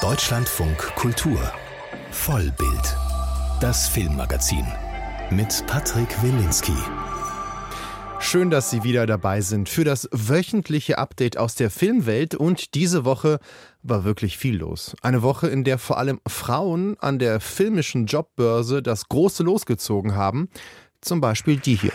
Deutschlandfunk Kultur Vollbild Das Filmmagazin mit Patrick Wilinski. Schön, dass Sie wieder dabei sind für das wöchentliche Update aus der Filmwelt und diese Woche war wirklich viel los. Eine Woche, in der vor allem Frauen an der filmischen Jobbörse das große losgezogen haben. Zum Beispiel die hier.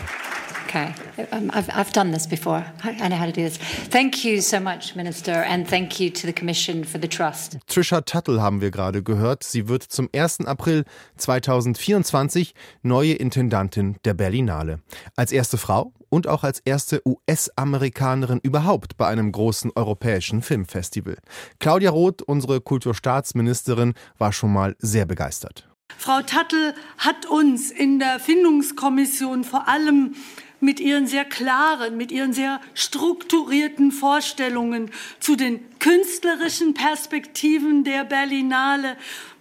Okay, I've, I've done this before. I know how to do this. Thank you so much, Minister, and thank you to the Commission for the trust. Trisha Tuttle haben wir gerade gehört. Sie wird zum 1. April 2024 neue Intendantin der Berlinale. Als erste Frau und auch als erste US-Amerikanerin überhaupt bei einem großen europäischen Filmfestival. Claudia Roth, unsere Kulturstaatsministerin, war schon mal sehr begeistert. Frau Tattel hat uns in der Findungskommission vor allem mit ihren sehr klaren, mit ihren sehr strukturierten Vorstellungen zu den künstlerischen Perspektiven der Berlinale,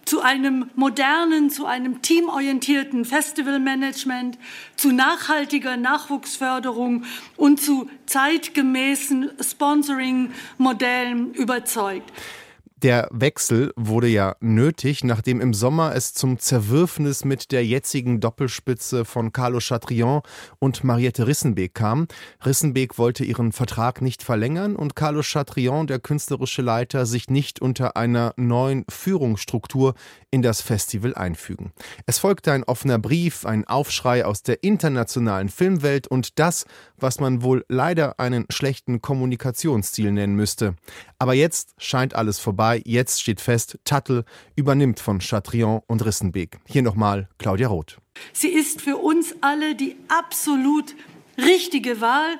zu einem modernen, zu einem teamorientierten Festivalmanagement, zu nachhaltiger Nachwuchsförderung und zu zeitgemäßen Sponsoring-Modellen überzeugt. Der Wechsel wurde ja nötig, nachdem im Sommer es zum Zerwürfnis mit der jetzigen Doppelspitze von Carlo Chatrion und Mariette Rissenbeek kam. Rissenbeek wollte ihren Vertrag nicht verlängern und Carlo Chatrion, der künstlerische Leiter, sich nicht unter einer neuen Führungsstruktur in das Festival einfügen. Es folgte ein offener Brief, ein Aufschrei aus der internationalen Filmwelt und das, was man wohl leider einen schlechten Kommunikationsstil nennen müsste. Aber jetzt scheint alles vorbei. Jetzt steht fest, Tattel übernimmt von Chatrion und Rissenbeek. Hier nochmal Claudia Roth. Sie ist für uns alle die absolut richtige Wahl,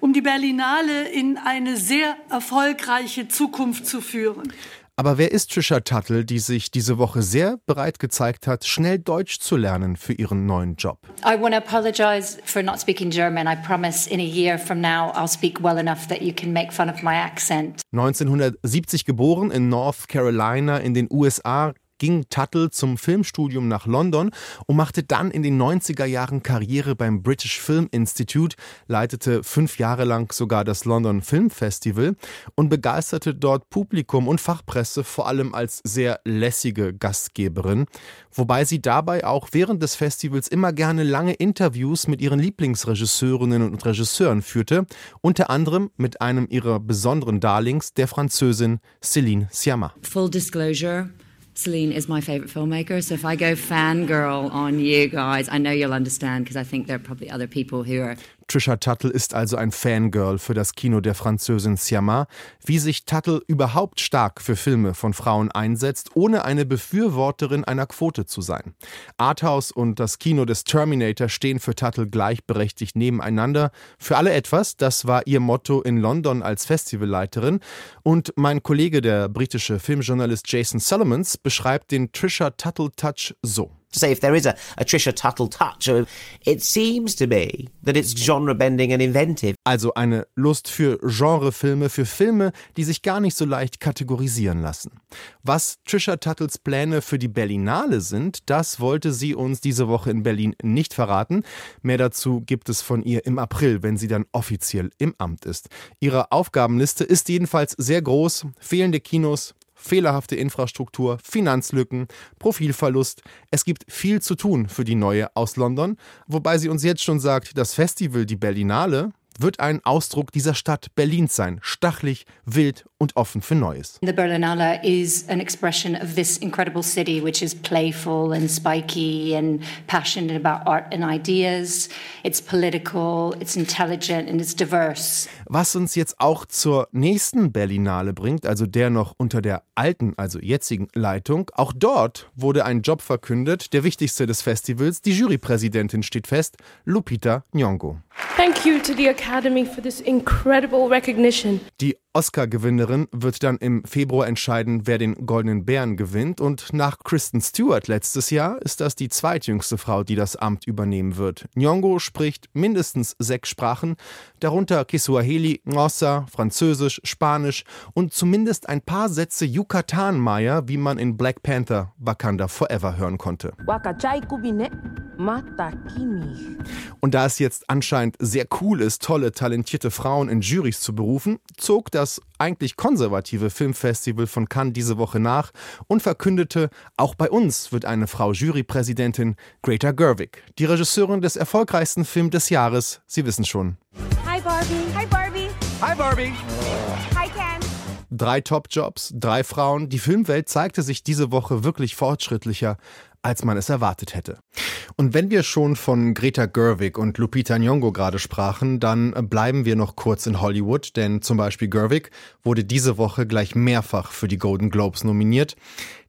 um die Berlinale in eine sehr erfolgreiche Zukunft zu führen. Aber wer ist Trisha Tuttle, die sich diese Woche sehr bereit gezeigt hat, schnell Deutsch zu lernen für ihren neuen Job? I want to apologize for not speaking German. I promise in a year from now I'll speak well enough that you can make fun of my accent. 1970 geboren in North Carolina in den USA, ging Tuttle zum Filmstudium nach London und machte dann in den 90er Jahren Karriere beim British Film Institute, leitete fünf Jahre lang sogar das London Film Festival und begeisterte dort Publikum und Fachpresse vor allem als sehr lässige Gastgeberin, wobei sie dabei auch während des Festivals immer gerne lange Interviews mit ihren Lieblingsregisseurinnen und Regisseuren führte, unter anderem mit einem ihrer besonderen Darlings, der Französin Céline Sciamma. Full disclosure. Celine is my favorite filmmaker. So if I go fangirl on you guys, I know you'll understand because I think there are probably other people who are Trisha Tuttle ist also ein Fangirl für das Kino der Französin Siama. Wie sich Tuttle überhaupt stark für Filme von Frauen einsetzt, ohne eine Befürworterin einer Quote zu sein. Arthouse und das Kino des Terminator stehen für Tuttle gleichberechtigt nebeneinander. Für alle etwas, das war ihr Motto in London als Festivalleiterin. Und mein Kollege, der britische Filmjournalist Jason Solomons, beschreibt den Trisha Tuttle Touch so. To say if there is a, a Trisha Tuttle touch. It seems to me that it's genre bending and inventive. Also eine Lust für Genrefilme, für Filme, die sich gar nicht so leicht kategorisieren lassen. Was Trisha Tuttles Pläne für die Berlinale sind, das wollte sie uns diese Woche in Berlin nicht verraten. Mehr dazu gibt es von ihr im April, wenn sie dann offiziell im Amt ist. Ihre Aufgabenliste ist jedenfalls sehr groß. Fehlende Kinos, fehlerhafte Infrastruktur, Finanzlücken, Profilverlust. Es gibt viel zu tun für die neue aus London, wobei sie uns jetzt schon sagt, das Festival, die Berlinale, wird ein Ausdruck dieser Stadt Berlins sein. Stachlich, wild und offen für Neues. The Berlinale is an expression of this incredible city, which is playful and spiky and passionate about art and ideas. It's political, it's intelligent and it's diverse. Was uns jetzt auch zur nächsten Berlinale bringt, also der noch unter der alten, also jetzigen Leitung. Auch dort wurde ein Job verkündet, der wichtigste des Festivals. Die Jurypräsidentin steht fest, Lupita Nyong'o. Thank you to the Academy for this incredible recognition. Die Oscar-Gewinnerin wird dann im Februar entscheiden, wer den Goldenen Bären gewinnt. Und nach Kristen Stewart letztes Jahr ist das die zweitjüngste Frau, die das Amt übernehmen wird. Nyong'o spricht mindestens sechs Sprachen, darunter Kiswahili, Ngossa, Französisch, Spanisch und zumindest ein paar Sätze Yucatan-Maya, wie man in Black Panther Wakanda Forever hören konnte. Und da es jetzt anscheinend sehr cool ist, tolle, talentierte Frauen in Jurys zu berufen, zog das das eigentlich konservative Filmfestival von Cannes diese Woche nach und verkündete, auch bei uns wird eine Frau Jurypräsidentin, Greta Gerwig, die Regisseurin des erfolgreichsten Films des Jahres. Sie wissen schon. Hi Barbie. Hi Barbie. Hi Barbie. Hi Ken. Drei Top-Jobs, drei Frauen. Die Filmwelt zeigte sich diese Woche wirklich fortschrittlicher, als man es erwartet hätte. Und wenn wir schon von Greta Gerwig und Lupita Nyong'o gerade sprachen, dann bleiben wir noch kurz in Hollywood, denn zum Beispiel Gerwig wurde diese Woche gleich mehrfach für die Golden Globes nominiert.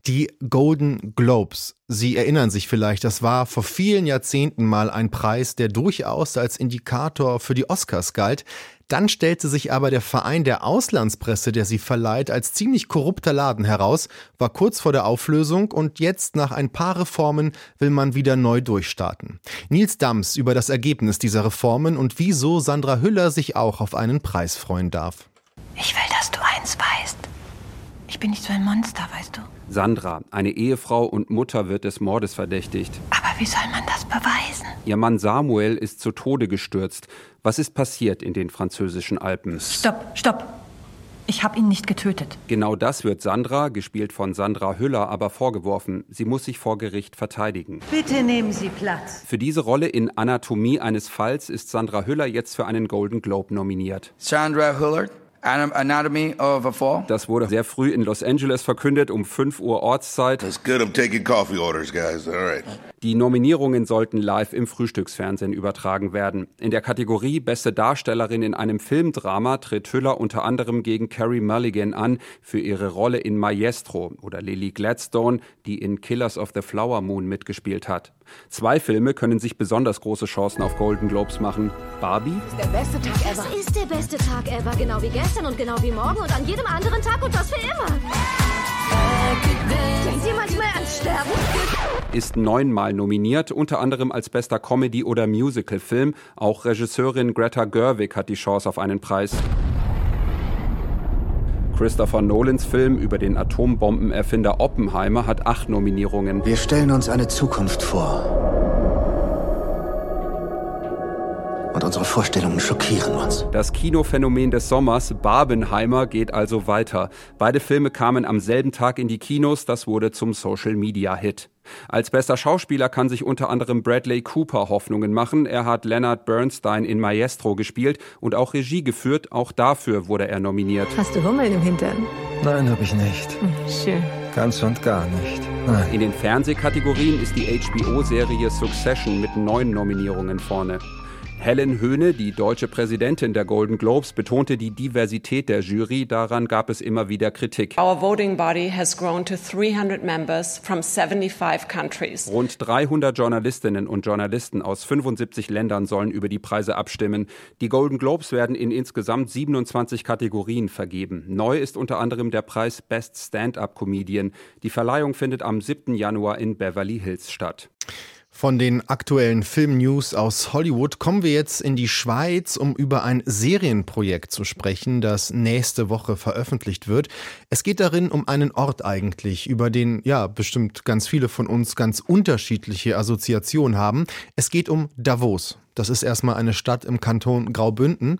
Die Golden Globes, Sie erinnern sich vielleicht, das war vor vielen Jahrzehnten mal ein Preis, der durchaus als Indikator für die Oscars galt. Dann stellte sich aber der Verein der Auslandspresse, der sie verleiht, als ziemlich korrupter Laden heraus, war kurz vor der Auflösung und jetzt nach ein paar Reformen will man wieder neu durchstarten. Nils Dams über das Ergebnis dieser Reformen und wieso Sandra Hüller sich auch auf einen Preis freuen darf. Ich will, dass du eins weißt. Ich bin nicht so ein Monster, weißt du? Sandra, eine Ehefrau und Mutter, wird des Mordes verdächtigt. Aber wie soll man das beweisen? Ihr Mann Samuel ist zu Tode gestürzt. Was ist passiert in den französischen Alpen? Stopp, stopp. Ich habe ihn nicht getötet. Genau das wird Sandra, gespielt von Sandra Hüller, aber vorgeworfen. Sie muss sich vor Gericht verteidigen. Bitte nehmen Sie Platz. Für diese Rolle in Anatomie eines Falls ist Sandra Hüller jetzt für einen Golden Globe nominiert. Sandra Hüller Anatomy of a Fall. Das wurde sehr früh in Los Angeles verkündet, um 5 Uhr Ortszeit. That's good. I'm taking coffee orders, guys. All right. Die Nominierungen sollten live im Frühstücksfernsehen übertragen werden. In der Kategorie Beste Darstellerin in einem Filmdrama tritt Hüller unter anderem gegen Carrie Mulligan an für ihre Rolle in Maestro oder Lily Gladstone, die in Killers of the Flower Moon mitgespielt hat. Zwei Filme können sich besonders große Chancen auf Golden Globes machen. Barbie? Das ist der beste Tag ever. Es ist der beste Tag ever, genau wie gestern und genau wie morgen und an jedem anderen Tag und das für immer. Denkt ihr manchmal ans Sterben? Ist neunmal nominiert, unter anderem als bester Comedy- oder Musical-Film. Auch Regisseurin Greta Gerwig hat die Chance auf einen Preis. Christopher Nolans Film über den Atombombenerfinder Oppenheimer hat acht Nominierungen. Wir stellen uns eine Zukunft vor. Und unsere Vorstellungen schockieren uns. Das Kinophänomen des Sommers, Barbenheimer, geht also weiter. Beide Filme kamen am selben Tag in die Kinos, das wurde zum Social-Media-Hit. Als bester Schauspieler kann sich unter anderem Bradley Cooper Hoffnungen machen. Er hat Leonard Bernstein in Maestro gespielt und auch Regie geführt. Auch dafür wurde er nominiert. Hast du Hummeln im Hintern? Nein, habe ich nicht. Schön. Ganz und gar nicht. Nein. In den Fernsehkategorien ist die HBO-Serie Succession mit neun Nominierungen vorne. Helen Höhne, die deutsche Präsidentin der Golden Globes, betonte die Diversität der Jury. Daran gab es immer wieder Kritik. Our voting body has grown to 300 members from 75 countries. Rund 300 Journalistinnen und Journalisten aus 75 Ländern sollen über die Preise abstimmen. Die Golden Globes werden in insgesamt 27 Kategorien vergeben. Neu ist unter anderem der Preis Best Stand-up Comedian. Die Verleihung findet am 7. Januar in Beverly Hills statt. Von den aktuellen Filmnews aus Hollywood kommen wir jetzt in die Schweiz, um über ein Serienprojekt zu sprechen, das nächste Woche veröffentlicht wird. Es geht darin um einen Ort eigentlich, über den ja bestimmt ganz viele von uns ganz unterschiedliche Assoziationen haben. Es geht um Davos. Das ist erstmal eine Stadt im Kanton Graubünden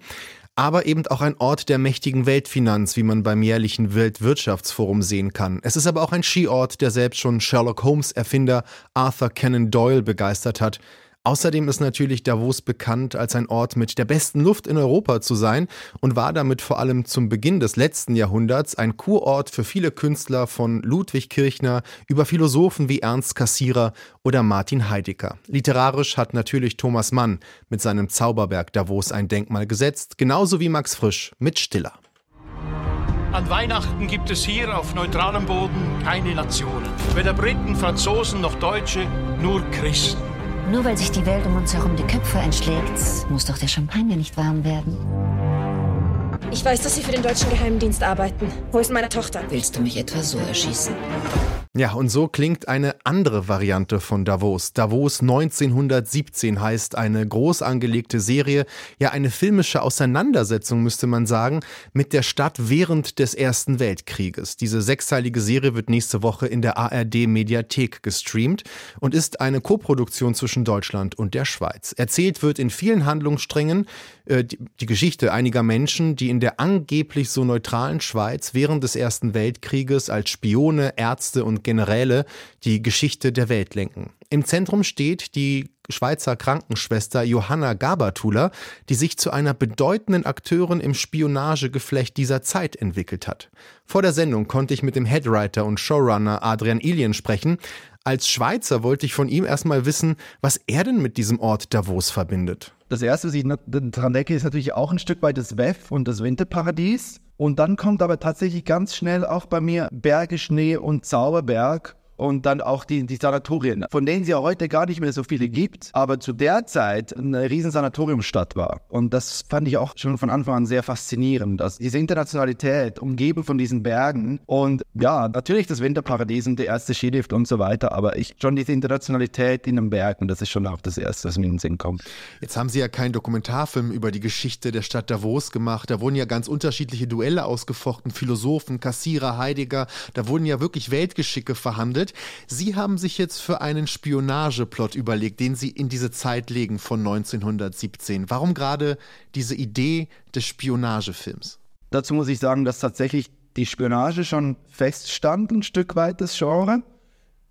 aber eben auch ein Ort der mächtigen Weltfinanz, wie man beim jährlichen Weltwirtschaftsforum sehen kann. Es ist aber auch ein Skiort, der selbst schon Sherlock Holmes Erfinder Arthur Conan Doyle begeistert hat. Außerdem ist natürlich Davos bekannt als ein Ort mit der besten Luft in Europa zu sein und war damit vor allem zum Beginn des letzten Jahrhunderts ein Kurort für viele Künstler von Ludwig Kirchner über Philosophen wie Ernst Cassirer oder Martin Heidegger. Literarisch hat natürlich Thomas Mann mit seinem Zauberberg Davos ein Denkmal gesetzt, genauso wie Max Frisch mit Stiller. An Weihnachten gibt es hier auf neutralem Boden keine Nationen. Weder Briten, Franzosen noch Deutsche, nur Christen. Nur weil sich die Welt um uns herum die Köpfe einschlägt, muss doch der Champagner nicht warm werden. Ich weiß, dass Sie für den deutschen Geheimdienst arbeiten. Wo ist meine Tochter? Willst du mich etwa so erschießen? Ja, und so klingt eine andere Variante von Davos. Davos 1917 heißt eine groß angelegte Serie, ja eine filmische Auseinandersetzung müsste man sagen, mit der Stadt während des Ersten Weltkrieges. Diese sechsteilige Serie wird nächste Woche in der ARD Mediathek gestreamt und ist eine Koproduktion zwischen Deutschland und der Schweiz. Erzählt wird in vielen Handlungssträngen äh, die, die Geschichte einiger Menschen, die in der angeblich so neutralen Schweiz während des Ersten Weltkrieges als Spione, Ärzte und Generäle die Geschichte der Welt lenken. Im Zentrum steht die Schweizer Krankenschwester Johanna Gabertuler, die sich zu einer bedeutenden Akteurin im Spionagegeflecht dieser Zeit entwickelt hat. Vor der Sendung konnte ich mit dem Headwriter und Showrunner Adrian Ilien sprechen. Als Schweizer wollte ich von ihm erstmal wissen, was er denn mit diesem Ort Davos verbindet. Das erste, was ich daran denke, ist natürlich auch ein Stück weit das WEF und das Winterparadies. Und dann kommt aber tatsächlich ganz schnell auch bei mir Berge, Schnee und Zauberberg und dann auch die, die Sanatorien, von denen es ja heute gar nicht mehr so viele gibt, aber zu der Zeit eine riesen Sanatoriumstadt war. Und das fand ich auch schon von Anfang an sehr faszinierend, dass diese Internationalität umgeben von diesen Bergen und ja, natürlich das Winterparadies und der erste Skilift und so weiter, aber ich schon diese Internationalität in den Bergen, das ist schon auch das Erste, was mir in den Sinn kommt. Jetzt haben Sie ja keinen Dokumentarfilm über die Geschichte der Stadt Davos gemacht. Da wurden ja ganz unterschiedliche Duelle ausgefochten, Philosophen, Kassierer, Heidegger, da wurden ja wirklich Weltgeschicke verhandelt gespielt. Sie haben sich jetzt für einen Spionageplot überlegt, den Sie in diese Zeit legen von 1917. Warum gerade diese Idee des Spionagefilms? Dazu muss ich sagen, dass tatsächlich die Spionage schon feststand, ein Stück weit das Genre.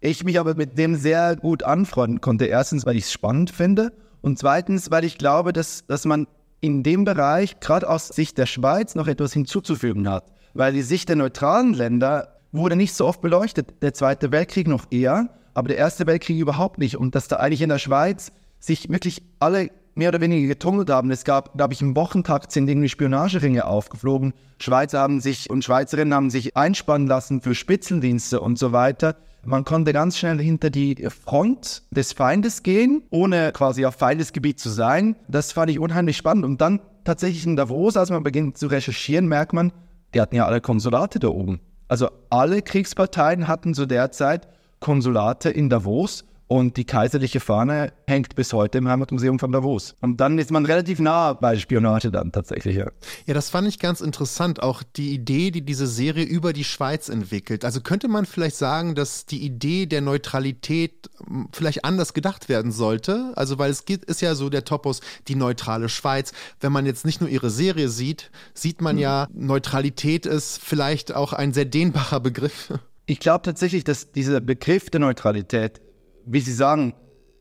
Ich mich aber mit dem sehr gut anfreunden konnte. Erstens, weil ich es spannend finde und zweitens, weil ich glaube, dass, dass man in dem Bereich, gerade aus Sicht der Schweiz, noch etwas hinzuzufügen hat. Weil die Sicht der neutralen Länder wurde nicht so oft beleuchtet. Der Zweite Weltkrieg noch eher, aber der Erste Weltkrieg überhaupt nicht. Und dass da eigentlich in der Schweiz sich wirklich alle mehr oder weniger getummelt haben. Es gab, glaube ich, im Wochentakt sind irgendwie Spionageringe aufgeflogen. Schweizer haben sich und Schweizerinnen haben sich einspannen lassen für Spitzendienste und so weiter. Man konnte ganz schnell hinter die Front des Feindes gehen, ohne quasi auf Feindesgebiet zu sein. Das fand ich unheimlich spannend. Und dann tatsächlich in Davos, als man beginnt zu recherchieren, merkt man, die hatten ja alle Konsulate da oben. Also alle Kriegsparteien hatten zu der Zeit Konsulate in Davos und die kaiserliche Fahne hängt bis heute im Heimatmuseum von Davos. Und dann ist man relativ nah bei Spionage dann tatsächlich. Ja. ja, das fand ich ganz interessant. Auch die Idee, die diese Serie über die Schweiz entwickelt. Also könnte man vielleicht sagen, dass die Idee der Neutralität hm, vielleicht anders gedacht werden sollte. Also weil es geht, ist ja so der Topos, die neutrale Schweiz. Wenn man jetzt nicht nur ihre Serie sieht, sieht man mhm. ja, Neutralität ist vielleicht auch ein sehr dehnbarer Begriff. Ich glaube tatsächlich, dass dieser Begriff der Neutralität wie Sie sagen,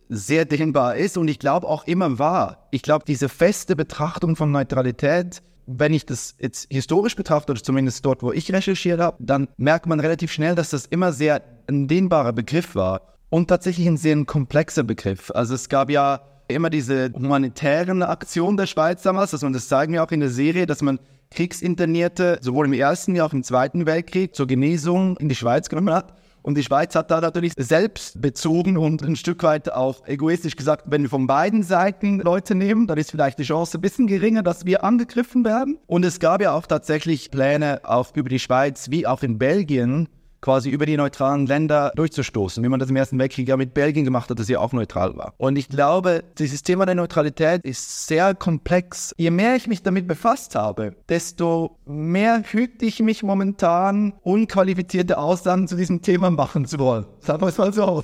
sehr dehnbar ist und ich glaube auch immer war. Ich glaube, diese feste Betrachtung von Neutralität, wenn ich das jetzt historisch betrachte oder zumindest dort, wo ich recherchiert habe, dann merkt man relativ schnell, dass das immer sehr ein dehnbarer Begriff war und tatsächlich ein sehr komplexer Begriff. Also es gab ja immer diese humanitären Aktionen der Schweiz damals, dass man das zeigen wir auch in der Serie, dass man Kriegsinternierte sowohl im Ersten wie auch im Zweiten Weltkrieg zur Genesung in die Schweiz genommen hat. Und die Schweiz hat da natürlich selbst bezogen und ein Stück weit auch egoistisch gesagt, wenn wir von beiden Seiten Leute nehmen, dann ist vielleicht die Chance ein bisschen geringer, dass wir angegriffen werden. Und es gab ja auch tatsächlich Pläne auch über die Schweiz wie auch in Belgien, quasi über die neutralen Länder durchzustoßen, wie man das im Ersten Weltkrieg ja mit Belgien gemacht hat, das ja auch neutral war. Und ich glaube, dieses Thema der Neutralität ist sehr komplex. Je mehr ich mich damit befasst habe, desto mehr hüte ich mich momentan, unqualifizierte Aussagen zu diesem Thema machen zu wollen. Sagen wir es mal so.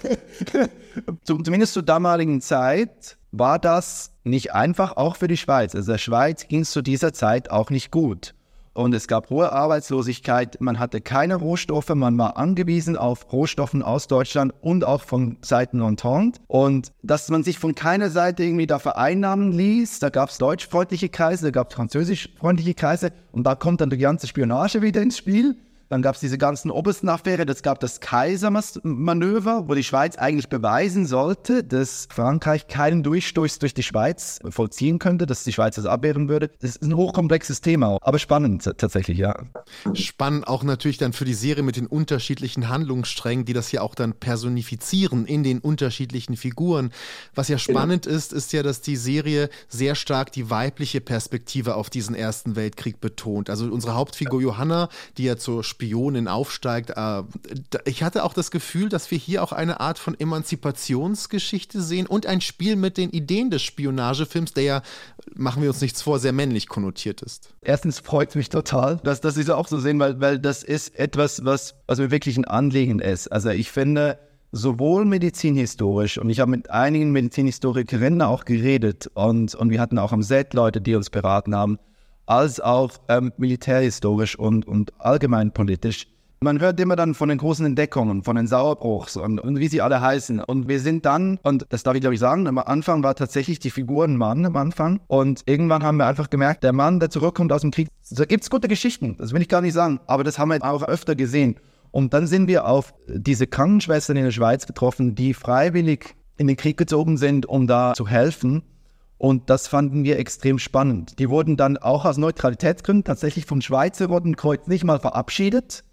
Zumindest zur damaligen Zeit war das nicht einfach, auch für die Schweiz. Also der Schweiz ging es zu dieser Zeit auch nicht gut und es gab hohe Arbeitslosigkeit. Man hatte keine Rohstoffe, man war angewiesen auf Rohstoffen aus Deutschland und auch von Seiten Entente. Und dass man sich von keiner Seite irgendwie da vereinnahmen ließ, da gab es deutschfreundliche Kreise, da gab es französischfreundliche Kreise und da kommt dann die ganze Spionage wieder ins Spiel. Dann gab es diese ganzen Oberstenaffäre, das gab das Kaisermanöver, wo die Schweiz eigentlich beweisen sollte, dass Frankreich keinen Durchstoß durch die Schweiz vollziehen könnte, dass die Schweiz das abwehren würde. Das ist ein hochkomplexes Thema, aber spannend tatsächlich, ja. Spannend auch natürlich dann für die Serie mit den unterschiedlichen Handlungssträngen, die das ja auch dann personifizieren in den unterschiedlichen Figuren. Was ja spannend genau. ist, ist ja, dass die Serie sehr stark die weibliche Perspektive auf diesen Ersten Weltkrieg betont. Also unsere Hauptfigur Johanna, die ja zur Spionin aufsteigt. Äh, ich hatte auch das Gefühl, dass wir hier auch eine Art von Emanzipationsgeschichte sehen und ein Spiel mit den Ideen des Spionagefilms, der ja, machen wir uns nichts vor, sehr männlich konnotiert ist. Erstens freut es mich total, dass, dass Sie es auch so sehen, weil, weil das ist etwas, was, was mir wirklich ein Anliegen ist. Also ich finde, sowohl medizinhistorisch und ich habe mit einigen Medizinhistorikerinnen auch geredet und, und wir hatten auch am Set Leute, die uns beraten haben, als auch ähm, militärhistorisch und, und allgemeinpolitisch. Man hört immer dann von den großen Entdeckungen, von den Sauerbruchs und, und, wie sie alle heißen. Und wir sind dann, und das darf ich glaube ich sagen, am Anfang war tatsächlich die Figur ein Mann am Anfang. Und irgendwann haben wir einfach gemerkt, der Mann, der zurückkommt aus dem Krieg, da gibt es gute Geschichten, das will ich gar nicht sagen, aber das haben wir auch öfter gesehen. Und dann sind wir auf diese Krankenschwestern in der Schweiz getroffen, die freiwillig in den Krieg gezogen sind, um da zu helfen. Und das fanden wir extrem spannend. Die wurden dann auch aus Neutralitätsgründen tatsächlich vom Schweizer Rotenkreuz nicht mal verabschiedet,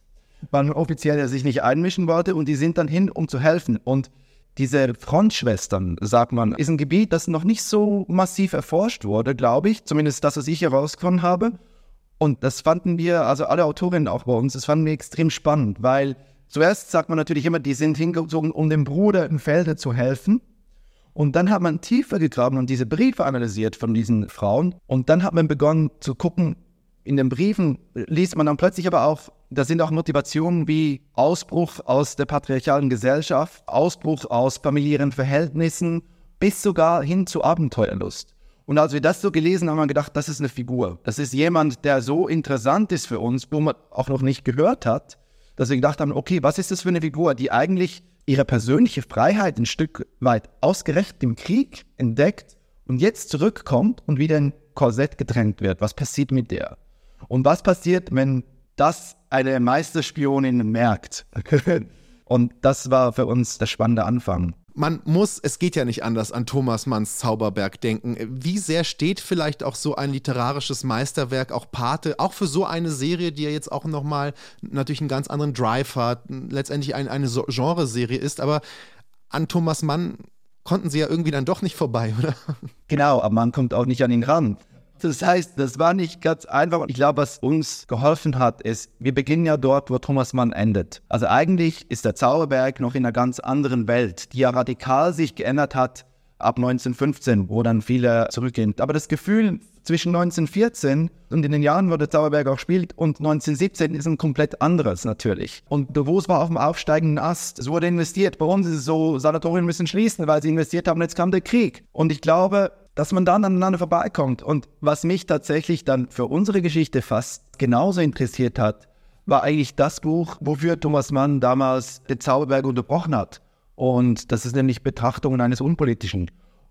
weil offiziell er sich nicht einmischen wollte. Und die sind dann hin, um zu helfen. Und diese Frontschwestern, sagt man, ist ein Gebiet, das noch nicht so massiv erforscht wurde, glaube ich. Zumindest das, was ich herausgefunden habe. Und das fanden wir, also alle Autorinnen auch bei uns, das fanden wir extrem spannend, weil zuerst sagt man natürlich immer, die sind hingezogen, um dem Bruder im Felde zu helfen. Und dann hat man tiefer gegraben und diese Briefe analysiert von diesen Frauen. Und dann hat man begonnen zu gucken, in den Briefen liest man dann plötzlich aber auch, da sind auch Motivationen wie Ausbruch aus der patriarchalen Gesellschaft, Ausbruch aus familiären Verhältnissen, bis sogar hin zu Abenteuerlust. Und als wir das so gelesen haben, haben wir gedacht, das ist eine Figur. Das ist jemand, der so interessant ist für uns, wo man auch noch nicht gehört hat, dass wir gedacht haben, okay, was ist das für eine Figur, die eigentlich ihre persönliche Freiheit ein Stück weit ausgerechnet im Krieg entdeckt und jetzt zurückkommt und wieder in Korsett gedrängt wird. Was passiert mit der? Und was passiert, wenn das eine Meisterspionin merkt? und das war für uns der spannende Anfang man muss, es geht ja nicht anders, an Thomas Manns Zauberberg denken. Wie sehr steht vielleicht auch so ein literarisches Meisterwerk, auch Pate, auch für so eine Serie, die ja jetzt auch nochmal natürlich einen ganz anderen Drive hat, letztendlich ein, eine Genreserie ist, aber an Thomas Mann konnten sie ja irgendwie dann doch nicht vorbei, oder? Genau, aber man kommt auch nicht an ihn ran. Das heißt, das war nicht ganz einfach. Ich glaube, was uns geholfen hat, ist, wir beginnen ja dort, wo Thomas Mann endet. Also eigentlich ist der Zauberberg noch in einer ganz anderen Welt, die ja radikal sich geändert hat ab 1915, wo dann viele zurückgehen. Aber das Gefühl zwischen 1914 und in den Jahren, wo der Zauberberg auch spielt, und 1917 ist ein komplett anderes natürlich. Und Davos war auf dem aufsteigenden Ast. Es wurde investiert. Bei uns ist es so, Sanatorien müssen schließen, weil sie investiert haben, jetzt kam der Krieg. Und ich glaube, dass man dann aneinander vorbeikommt. Und was mich tatsächlich dann für unsere Geschichte fast genauso interessiert hat, war eigentlich das Buch, wofür Thomas Mann damals den Zauberberg unterbrochen hat. Und das ist nämlich Betrachtungen eines Unpolitischen.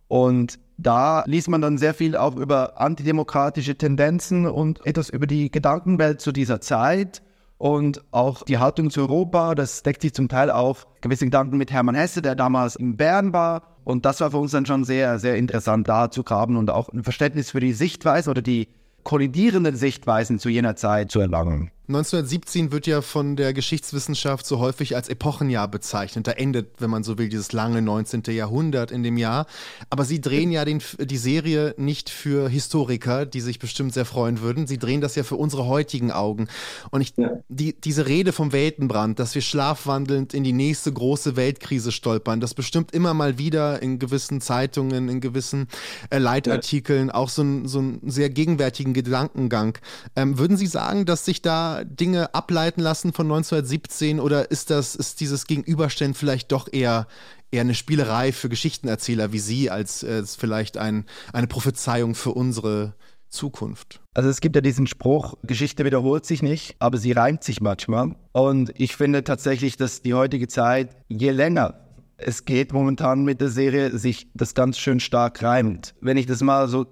Und da liest man dann sehr viel auch über antidemokratische Tendenzen und etwas über die Gedankenwelt zu dieser Zeit und auch die Haltung zu Europa. Das deckt sich zum Teil auch gewisse Gedanken mit Hermann Hesse, der damals in Bern war und das war für uns dann schon sehr, sehr interessant, da zu graben und auch ein Verständnis für die Sichtweise oder die kollidierenden Sichtweisen zu jener Zeit zu erlangen. 1917 wird ja von der Geschichtswissenschaft so häufig als Epochenjahr bezeichnet. Da endet, wenn man so will, dieses lange 19. Jahrhundert in dem Jahr. Aber Sie drehen ja den, die Serie nicht für Historiker, die sich bestimmt sehr freuen würden. Sie drehen das ja für unsere heutigen Augen. Und ich, ja. die, diese Rede vom Weltenbrand, dass wir schlafwandelnd in die nächste große Weltkrise stolpern, das bestimmt immer mal wieder in gewissen Zeitungen, in gewissen äh, Leitartikeln auch so, ein, so einen sehr gegenwärtigen Gedankengang. Ähm, würden Sie sagen, dass sich da Dinge ableiten lassen von 1917 oder ist das, ist dieses Gegenüberstellen vielleicht doch eher, eher eine Spielerei für Geschichtenerzähler wie Sie, als äh, vielleicht ein, eine Prophezeiung für unsere Zukunft? Also es gibt ja diesen Spruch, Geschichte wiederholt sich nicht, aber sie reimt sich manchmal. Und ich finde tatsächlich, dass die heutige Zeit, je länger es geht momentan mit der Serie, sich das ganz schön stark reimt. Wenn ich das mal so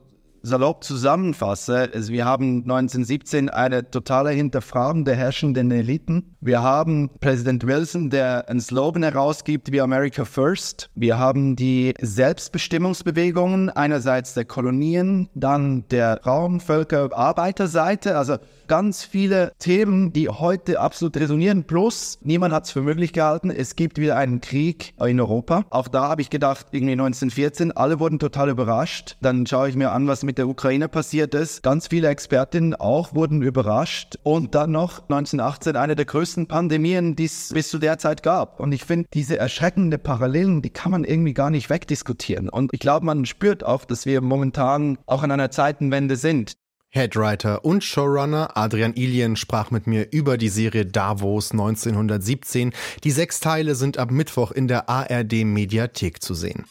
salopp zusammenfasse, also wir haben 1917 eine totale Hinterfragen der herrschenden Eliten. Wir haben Präsident Wilson, der ein Slogan herausgibt wie America First. Wir haben die Selbstbestimmungsbewegungen einerseits der Kolonien, dann der Raumvölker, Arbeiterseite, also ganz viele Themen, die heute absolut resonieren. Plus, niemand hat es für möglich gehalten, es gibt wieder einen Krieg in Europa. Auch da habe ich gedacht, irgendwie 1914, alle wurden total überrascht. Dann schaue ich mir an, was mit mit der Ukraine passiert ist. Ganz viele Expertinnen auch wurden überrascht. Und dann noch 1918 eine der größten Pandemien, die es bis zu der Zeit gab. Und ich finde, diese erschreckende Parallelen, die kann man irgendwie gar nicht wegdiskutieren. Und ich glaube, man spürt auch, dass wir momentan auch in einer Zeitenwende sind. Headwriter und Showrunner Adrian Ilien sprach mit mir über die Serie Davos 1917. Die sechs Teile sind ab Mittwoch in der ARD Mediathek zu sehen.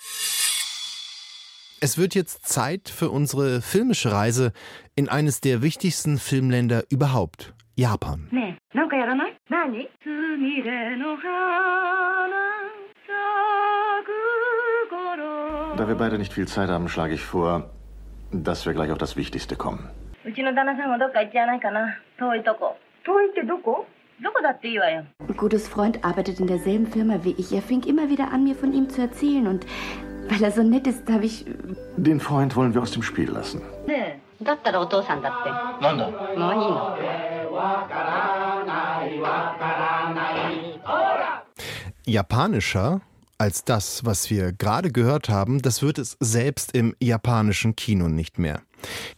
Es wird jetzt Zeit für unsere filmische Reise in eines der wichtigsten Filmländer überhaupt, Japan. Nee. Da wir beide nicht viel Zeit haben, schlage ich vor, dass wir gleich auf das Wichtigste kommen. Ein gutes Freund arbeitet in derselben Firma wie ich. Er fing immer wieder an, mir von ihm zu erzählen und weil er so nett ist, habe ich... Den Freund wollen wir aus dem Spiel lassen. Japanischer als das, was wir gerade gehört haben, das wird es selbst im japanischen Kino nicht mehr.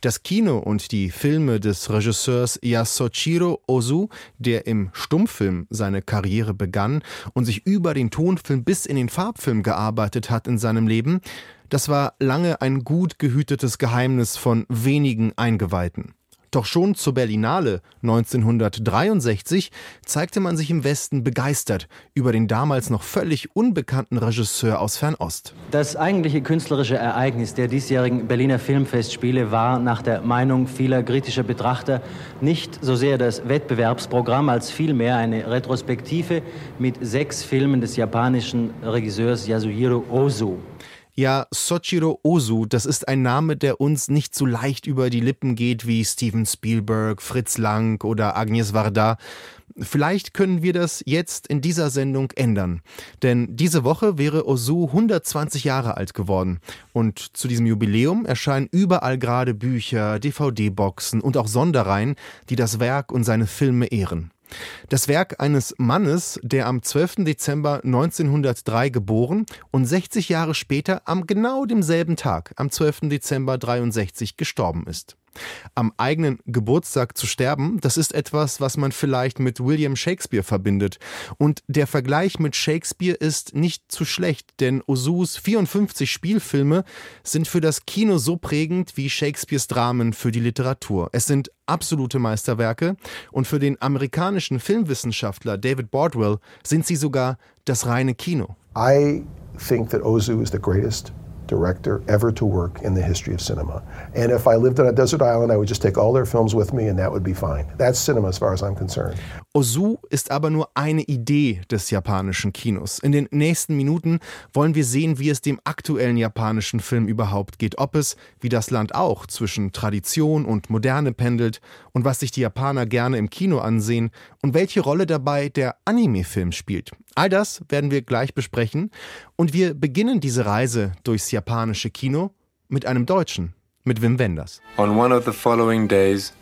Das Kino und die Filme des Regisseurs Yasuchiro Ozu, der im Stummfilm seine Karriere begann und sich über den Tonfilm bis in den Farbfilm gearbeitet hat in seinem Leben, das war lange ein gut gehütetes Geheimnis von wenigen Eingeweihten. Doch schon zur Berlinale 1963 zeigte man sich im Westen begeistert über den damals noch völlig unbekannten Regisseur aus Fernost. Das eigentliche künstlerische Ereignis der diesjährigen Berliner Filmfestspiele war nach der Meinung vieler kritischer Betrachter nicht so sehr das Wettbewerbsprogramm als vielmehr eine Retrospektive mit sechs Filmen des japanischen Regisseurs Yasuhiro Ozu. Ja, Soichiro Ozu, das ist ein Name, der uns nicht so leicht über die Lippen geht wie Steven Spielberg, Fritz Lang oder Agnes Varda. Vielleicht können wir das jetzt in dieser Sendung ändern. Denn diese Woche wäre Ozu 120 Jahre alt geworden. Und zu diesem Jubiläum erscheinen überall gerade Bücher, DVD-Boxen und auch Sonderreihen, die das Werk und seine Filme ehren. Das Werk eines Mannes, der am 12. Dezember 1903 geboren und 60 Jahre später am genau demselben Tag, am 12. Dezember 63 gestorben ist. Am eigenen Geburtstag zu sterben, das ist etwas, was man vielleicht mit William Shakespeare verbindet. Und der Vergleich mit Shakespeare ist nicht zu schlecht, denn Ozus 54 Spielfilme sind für das Kino so prägend wie Shakespeares Dramen für die Literatur. Es sind absolute Meisterwerke und für den amerikanischen Filmwissenschaftler David Bordwell sind sie sogar das reine Kino. I think that Ozu is the greatest director ever to work in the history of cinema. And if I lived on a desert island, I would just take all their films with me and that would be fine. That's cinema as far as I'm concerned. Ozu ist aber nur eine Idee des japanischen Kinos. In den nächsten Minuten wollen wir sehen, wie es dem aktuellen japanischen Film überhaupt geht, ob es, wie das Land auch, zwischen Tradition und Moderne pendelt und was sich die Japaner gerne im Kino ansehen und welche Rolle dabei der Anime-Film spielt. All das werden wir gleich besprechen und wir beginnen diese Reise durchs japanische Kino mit einem Deutschen, mit Wim Wenders. On one of the following days,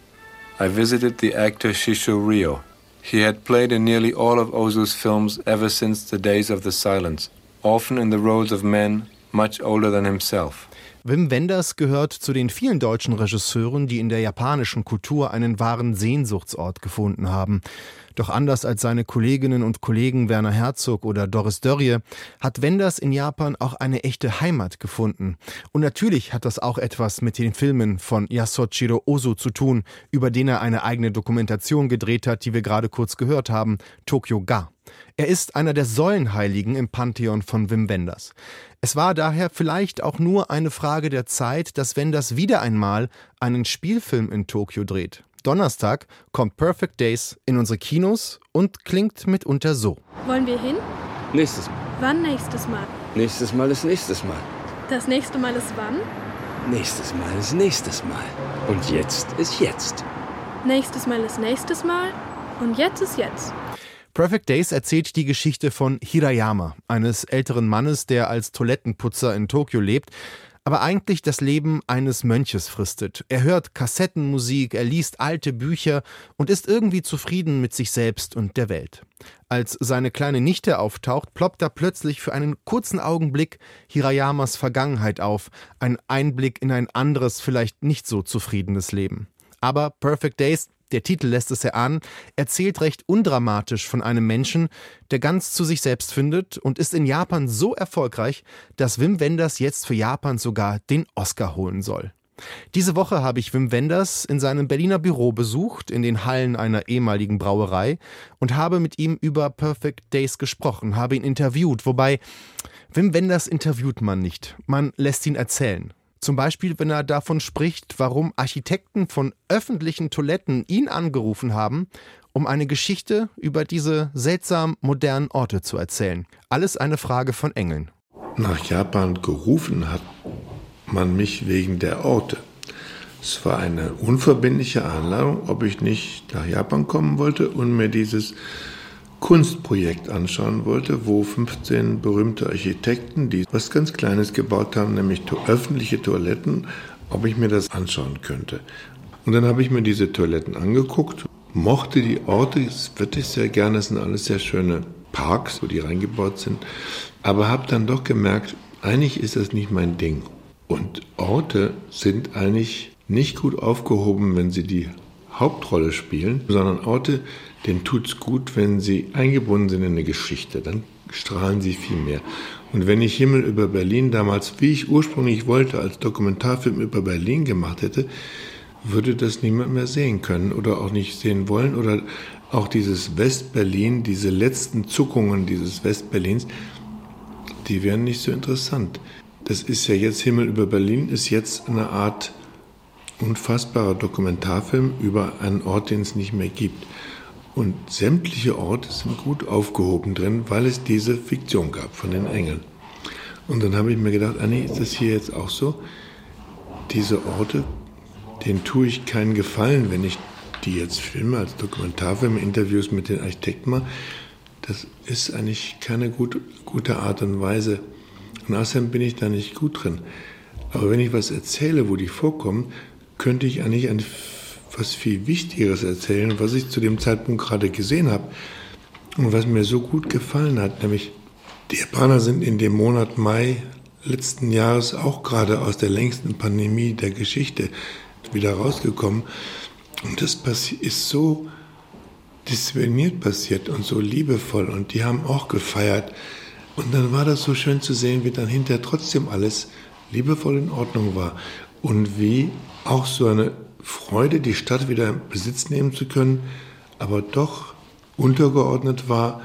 I visited the actor Shisho Ryo. He had played in nearly all of Ozu's films ever since the days of the silence, often in the roles of men much older than himself. Wim Wenders gehört zu den vielen deutschen Regisseuren, die in der japanischen Kultur einen wahren Sehnsuchtsort gefunden haben. Doch anders als seine Kolleginnen und Kollegen Werner Herzog oder Doris Dörrie hat Wenders in Japan auch eine echte Heimat gefunden. Und natürlich hat das auch etwas mit den Filmen von Yasuchiro Ozu zu tun, über den er eine eigene Dokumentation gedreht hat, die wir gerade kurz gehört haben, Tokyo Ga. Er ist einer der Säulenheiligen im Pantheon von Wim Wenders. Es war daher vielleicht auch nur eine Frage der Zeit, dass Wenders wieder einmal einen Spielfilm in Tokio dreht. Donnerstag kommt Perfect Days in unsere Kinos und klingt mitunter so. Wollen wir hin? Nächstes Mal. Wann nächstes Mal? Nächstes Mal ist nächstes Mal. Das nächste Mal ist wann? Nächstes Mal ist nächstes Mal. Und jetzt ist jetzt. Nächstes Mal ist nächstes Mal. Und jetzt ist jetzt. Perfect Days erzählt die Geschichte von Hirayama, eines älteren Mannes, der als Toilettenputzer in Tokio lebt. Aber eigentlich das Leben eines Mönches fristet. Er hört Kassettenmusik, er liest alte Bücher und ist irgendwie zufrieden mit sich selbst und der Welt. Als seine kleine Nichte auftaucht, ploppt da plötzlich für einen kurzen Augenblick Hirayamas Vergangenheit auf, ein Einblick in ein anderes, vielleicht nicht so zufriedenes Leben. Aber Perfect Days der Titel lässt es erahnen, erzählt recht undramatisch von einem Menschen, der ganz zu sich selbst findet und ist in Japan so erfolgreich, dass Wim Wenders jetzt für Japan sogar den Oscar holen soll. Diese Woche habe ich Wim Wenders in seinem Berliner Büro besucht, in den Hallen einer ehemaligen Brauerei, und habe mit ihm über Perfect Days gesprochen, habe ihn interviewt, wobei Wim Wenders interviewt man nicht, man lässt ihn erzählen. Zum Beispiel, wenn er davon spricht, warum Architekten von öffentlichen Toiletten ihn angerufen haben, um eine Geschichte über diese seltsam modernen Orte zu erzählen. Alles eine Frage von Engeln. Nach Japan gerufen hat man mich wegen der Orte. Es war eine unverbindliche Einladung, ob ich nicht nach Japan kommen wollte und mir dieses Kunstprojekt anschauen wollte, wo 15 berühmte Architekten, die was ganz Kleines gebaut haben, nämlich öffentliche Toiletten, ob ich mir das anschauen könnte. Und dann habe ich mir diese Toiletten angeguckt, mochte die Orte, das würde ich sehr gerne, es sind alles sehr schöne Parks, wo die reingebaut sind, aber habe dann doch gemerkt, eigentlich ist das nicht mein Ding. Und Orte sind eigentlich nicht gut aufgehoben, wenn sie die Hauptrolle spielen, sondern Orte, denen tut es gut, wenn sie eingebunden sind in eine Geschichte. Dann strahlen sie viel mehr. Und wenn ich Himmel über Berlin damals, wie ich ursprünglich wollte, als Dokumentarfilm über Berlin gemacht hätte, würde das niemand mehr sehen können oder auch nicht sehen wollen. Oder auch dieses Westberlin, diese letzten Zuckungen dieses Westberlins, die wären nicht so interessant. Das ist ja jetzt Himmel über Berlin, ist jetzt eine Art unfassbarer Dokumentarfilm über einen Ort, den es nicht mehr gibt. Und sämtliche Orte sind gut aufgehoben drin, weil es diese Fiktion gab von den Engeln. Und dann habe ich mir gedacht, Anni, ist das hier jetzt auch so? Diese Orte, denen tue ich keinen Gefallen, wenn ich die jetzt filme, als Dokumentarfilme, Interviews mit den Architekten mache. Das ist eigentlich keine gut, gute Art und Weise. Und außerdem bin ich da nicht gut drin. Aber wenn ich was erzähle, wo die vorkommen, könnte ich eigentlich ein was viel Wichtigeres erzählen, was ich zu dem Zeitpunkt gerade gesehen habe und was mir so gut gefallen hat, nämlich die Japaner sind in dem Monat Mai letzten Jahres auch gerade aus der längsten Pandemie der Geschichte wieder rausgekommen. Und das ist so diszipliniert passiert und so liebevoll und die haben auch gefeiert. Und dann war das so schön zu sehen, wie dann hinterher trotzdem alles liebevoll in Ordnung war und wie auch so eine Freude, die Stadt wieder in Besitz nehmen zu können, aber doch untergeordnet war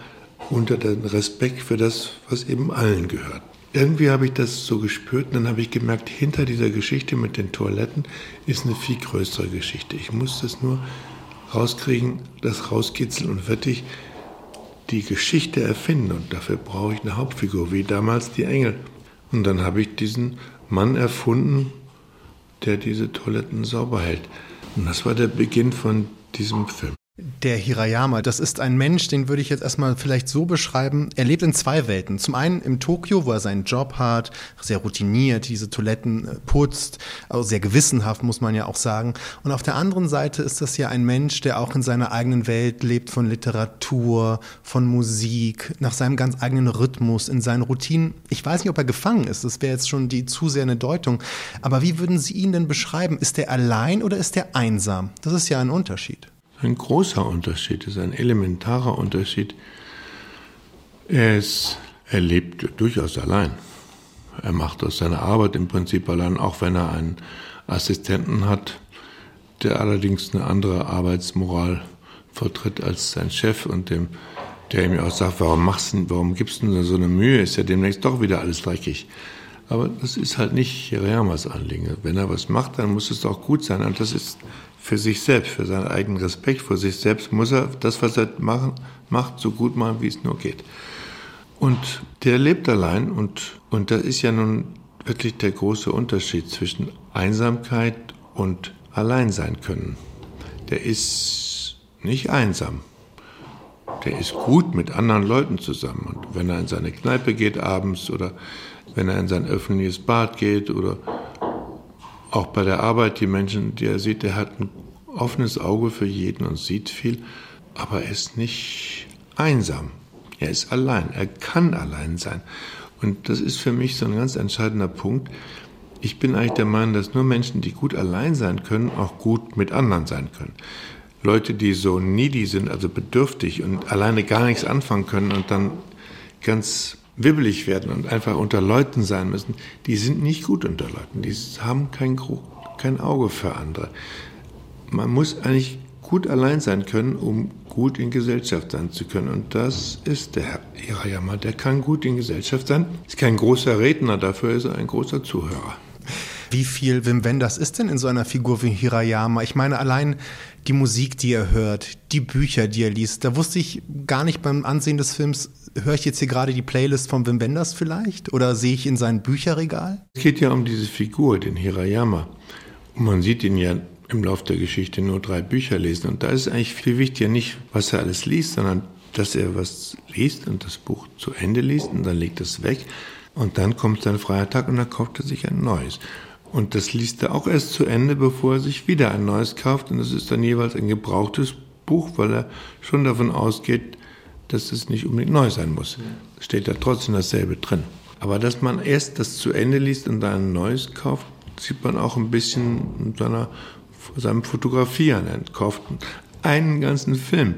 unter dem Respekt für das, was eben allen gehört. Irgendwie habe ich das so gespürt und dann habe ich gemerkt, hinter dieser Geschichte mit den Toiletten ist eine viel größere Geschichte. Ich muss das nur rauskriegen, das rauskitzeln und wirklich die Geschichte erfinden. Und dafür brauche ich eine Hauptfigur, wie damals die Engel. Und dann habe ich diesen Mann erfunden, der diese Toiletten sauber hält. Und das war der Beginn von diesem Film. Der Hirayama, das ist ein Mensch, den würde ich jetzt erstmal vielleicht so beschreiben. Er lebt in zwei Welten. Zum einen im Tokio, wo er seinen Job hat, sehr routiniert, diese Toiletten äh, putzt, also sehr gewissenhaft, muss man ja auch sagen. Und auf der anderen Seite ist das ja ein Mensch, der auch in seiner eigenen Welt lebt von Literatur, von Musik, nach seinem ganz eigenen Rhythmus, in seinen Routinen. Ich weiß nicht, ob er gefangen ist, das wäre jetzt schon die zu sehr eine Deutung. Aber wie würden Sie ihn denn beschreiben? Ist er allein oder ist er einsam? Das ist ja ein Unterschied ein großer Unterschied ist, ein elementarer Unterschied. Er, ist, er lebt durchaus allein. Er macht aus seiner Arbeit im Prinzip allein, auch wenn er einen Assistenten hat, der allerdings eine andere Arbeitsmoral vertritt als sein Chef und dem, der ihm auch sagt, warum machst du, warum gibst du so eine Mühe, ist ja demnächst doch wieder alles dreckig. Aber das ist halt nicht Hirayamas Anliegen. Wenn er was macht, dann muss es auch gut sein. Und das ist für sich selbst, für seinen eigenen Respekt vor sich selbst, muss er das, was er machen, macht, so gut machen, wie es nur geht. Und der lebt allein und, und das ist ja nun wirklich der große Unterschied zwischen Einsamkeit und allein sein können. Der ist nicht einsam. Der ist gut mit anderen Leuten zusammen. Und wenn er in seine Kneipe geht abends oder wenn er in sein öffentliches Bad geht oder auch bei der Arbeit, die Menschen, die er sieht, er hat ein offenes Auge für jeden und sieht viel, aber er ist nicht einsam. Er ist allein, er kann allein sein. Und das ist für mich so ein ganz entscheidender Punkt. Ich bin eigentlich der Meinung, dass nur Menschen, die gut allein sein können, auch gut mit anderen sein können. Leute, die so needy sind, also bedürftig und alleine gar nichts anfangen können und dann ganz wibbelig werden und einfach unter Leuten sein müssen, die sind nicht gut unter Leuten. Die haben kein, kein Auge für andere. Man muss eigentlich gut allein sein können, um gut in Gesellschaft sein zu können. Und das ist der Herr Hirayama. Der kann gut in Gesellschaft sein. Ist kein großer Redner, dafür ist er ein großer Zuhörer. Wie viel Wim Wenders ist denn in so einer Figur wie Hirayama? Ich meine, allein die Musik, die er hört, die Bücher, die er liest, da wusste ich gar nicht beim Ansehen des Films, höre ich jetzt hier gerade die Playlist von Wim Wenders vielleicht? Oder sehe ich in sein Bücherregal? Es geht ja um diese Figur, den Hirayama. Und man sieht ihn ja im Laufe der Geschichte nur drei Bücher lesen. Und da ist eigentlich viel wichtiger nicht, was er alles liest, sondern dass er was liest und das Buch zu Ende liest und dann legt es weg. Und dann kommt sein freier Tag und dann kauft er sich ein neues. Und das liest er auch erst zu Ende, bevor er sich wieder ein neues kauft. Und das ist dann jeweils ein gebrauchtes Buch, weil er schon davon ausgeht, dass es nicht unbedingt neu sein muss. Steht da trotzdem dasselbe drin. Aber dass man erst das zu Ende liest und dann ein neues kauft, sieht man auch ein bisschen seiner seinem Fotografieren. Er kauft einen ganzen Film,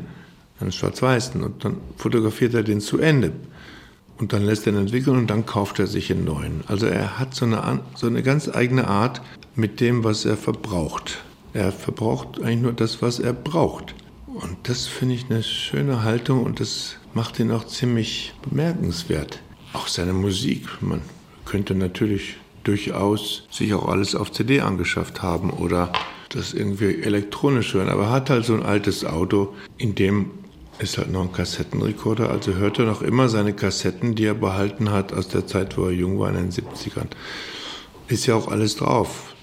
einen schwarz-weißen, und dann fotografiert er den zu Ende. Und dann lässt er ihn entwickeln und dann kauft er sich einen neuen. Also er hat so eine, so eine ganz eigene Art mit dem, was er verbraucht. Er verbraucht eigentlich nur das, was er braucht. Und das finde ich eine schöne Haltung und das macht ihn auch ziemlich bemerkenswert. Auch seine Musik. Man könnte natürlich durchaus sich auch alles auf CD angeschafft haben oder das irgendwie elektronisch hören. Aber er hat halt so ein altes Auto, in dem ist halt noch ein Kassettenrekorder. Also hört er noch immer seine Kassetten, die er behalten hat aus der Zeit, wo er jung war, in den 70ern. Ist ja auch alles drauf.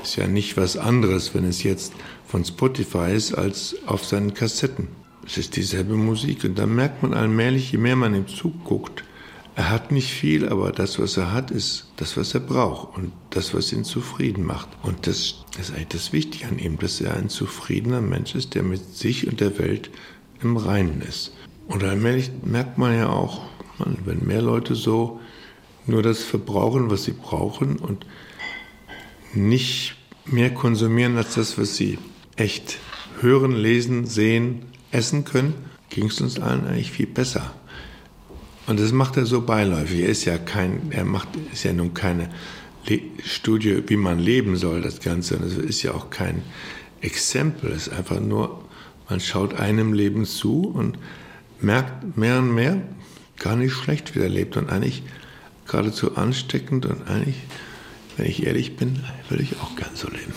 Das ist ja nicht was anderes, wenn es jetzt von Spotify ist, als auf seinen Kassetten. Es ist dieselbe Musik. Und dann merkt man allmählich, je mehr man ihm zuguckt, er hat nicht viel, aber das, was er hat, ist das, was er braucht und das, was ihn zufrieden macht. Und das, das ist eigentlich das Wichtige an ihm, dass er ein zufriedener Mensch ist, der mit sich und der Welt im Reinen ist. Und allmählich merkt man ja auch, man, wenn mehr Leute so nur das verbrauchen, was sie brauchen und nicht mehr konsumieren als das, was sie echt hören, lesen, sehen, essen können, ging es uns allen eigentlich viel besser. Und das macht er so beiläufig. Er ist ja kein, er macht, ist ja nun keine Le Studie, wie man leben soll, das Ganze. Und es ist ja auch kein Exempel. Es ist einfach nur, man schaut einem Leben zu und merkt mehr und mehr, gar nicht schlecht, wie er lebt. Und eigentlich geradezu ansteckend und eigentlich, wenn ich ehrlich bin, würde ich auch gern so leben.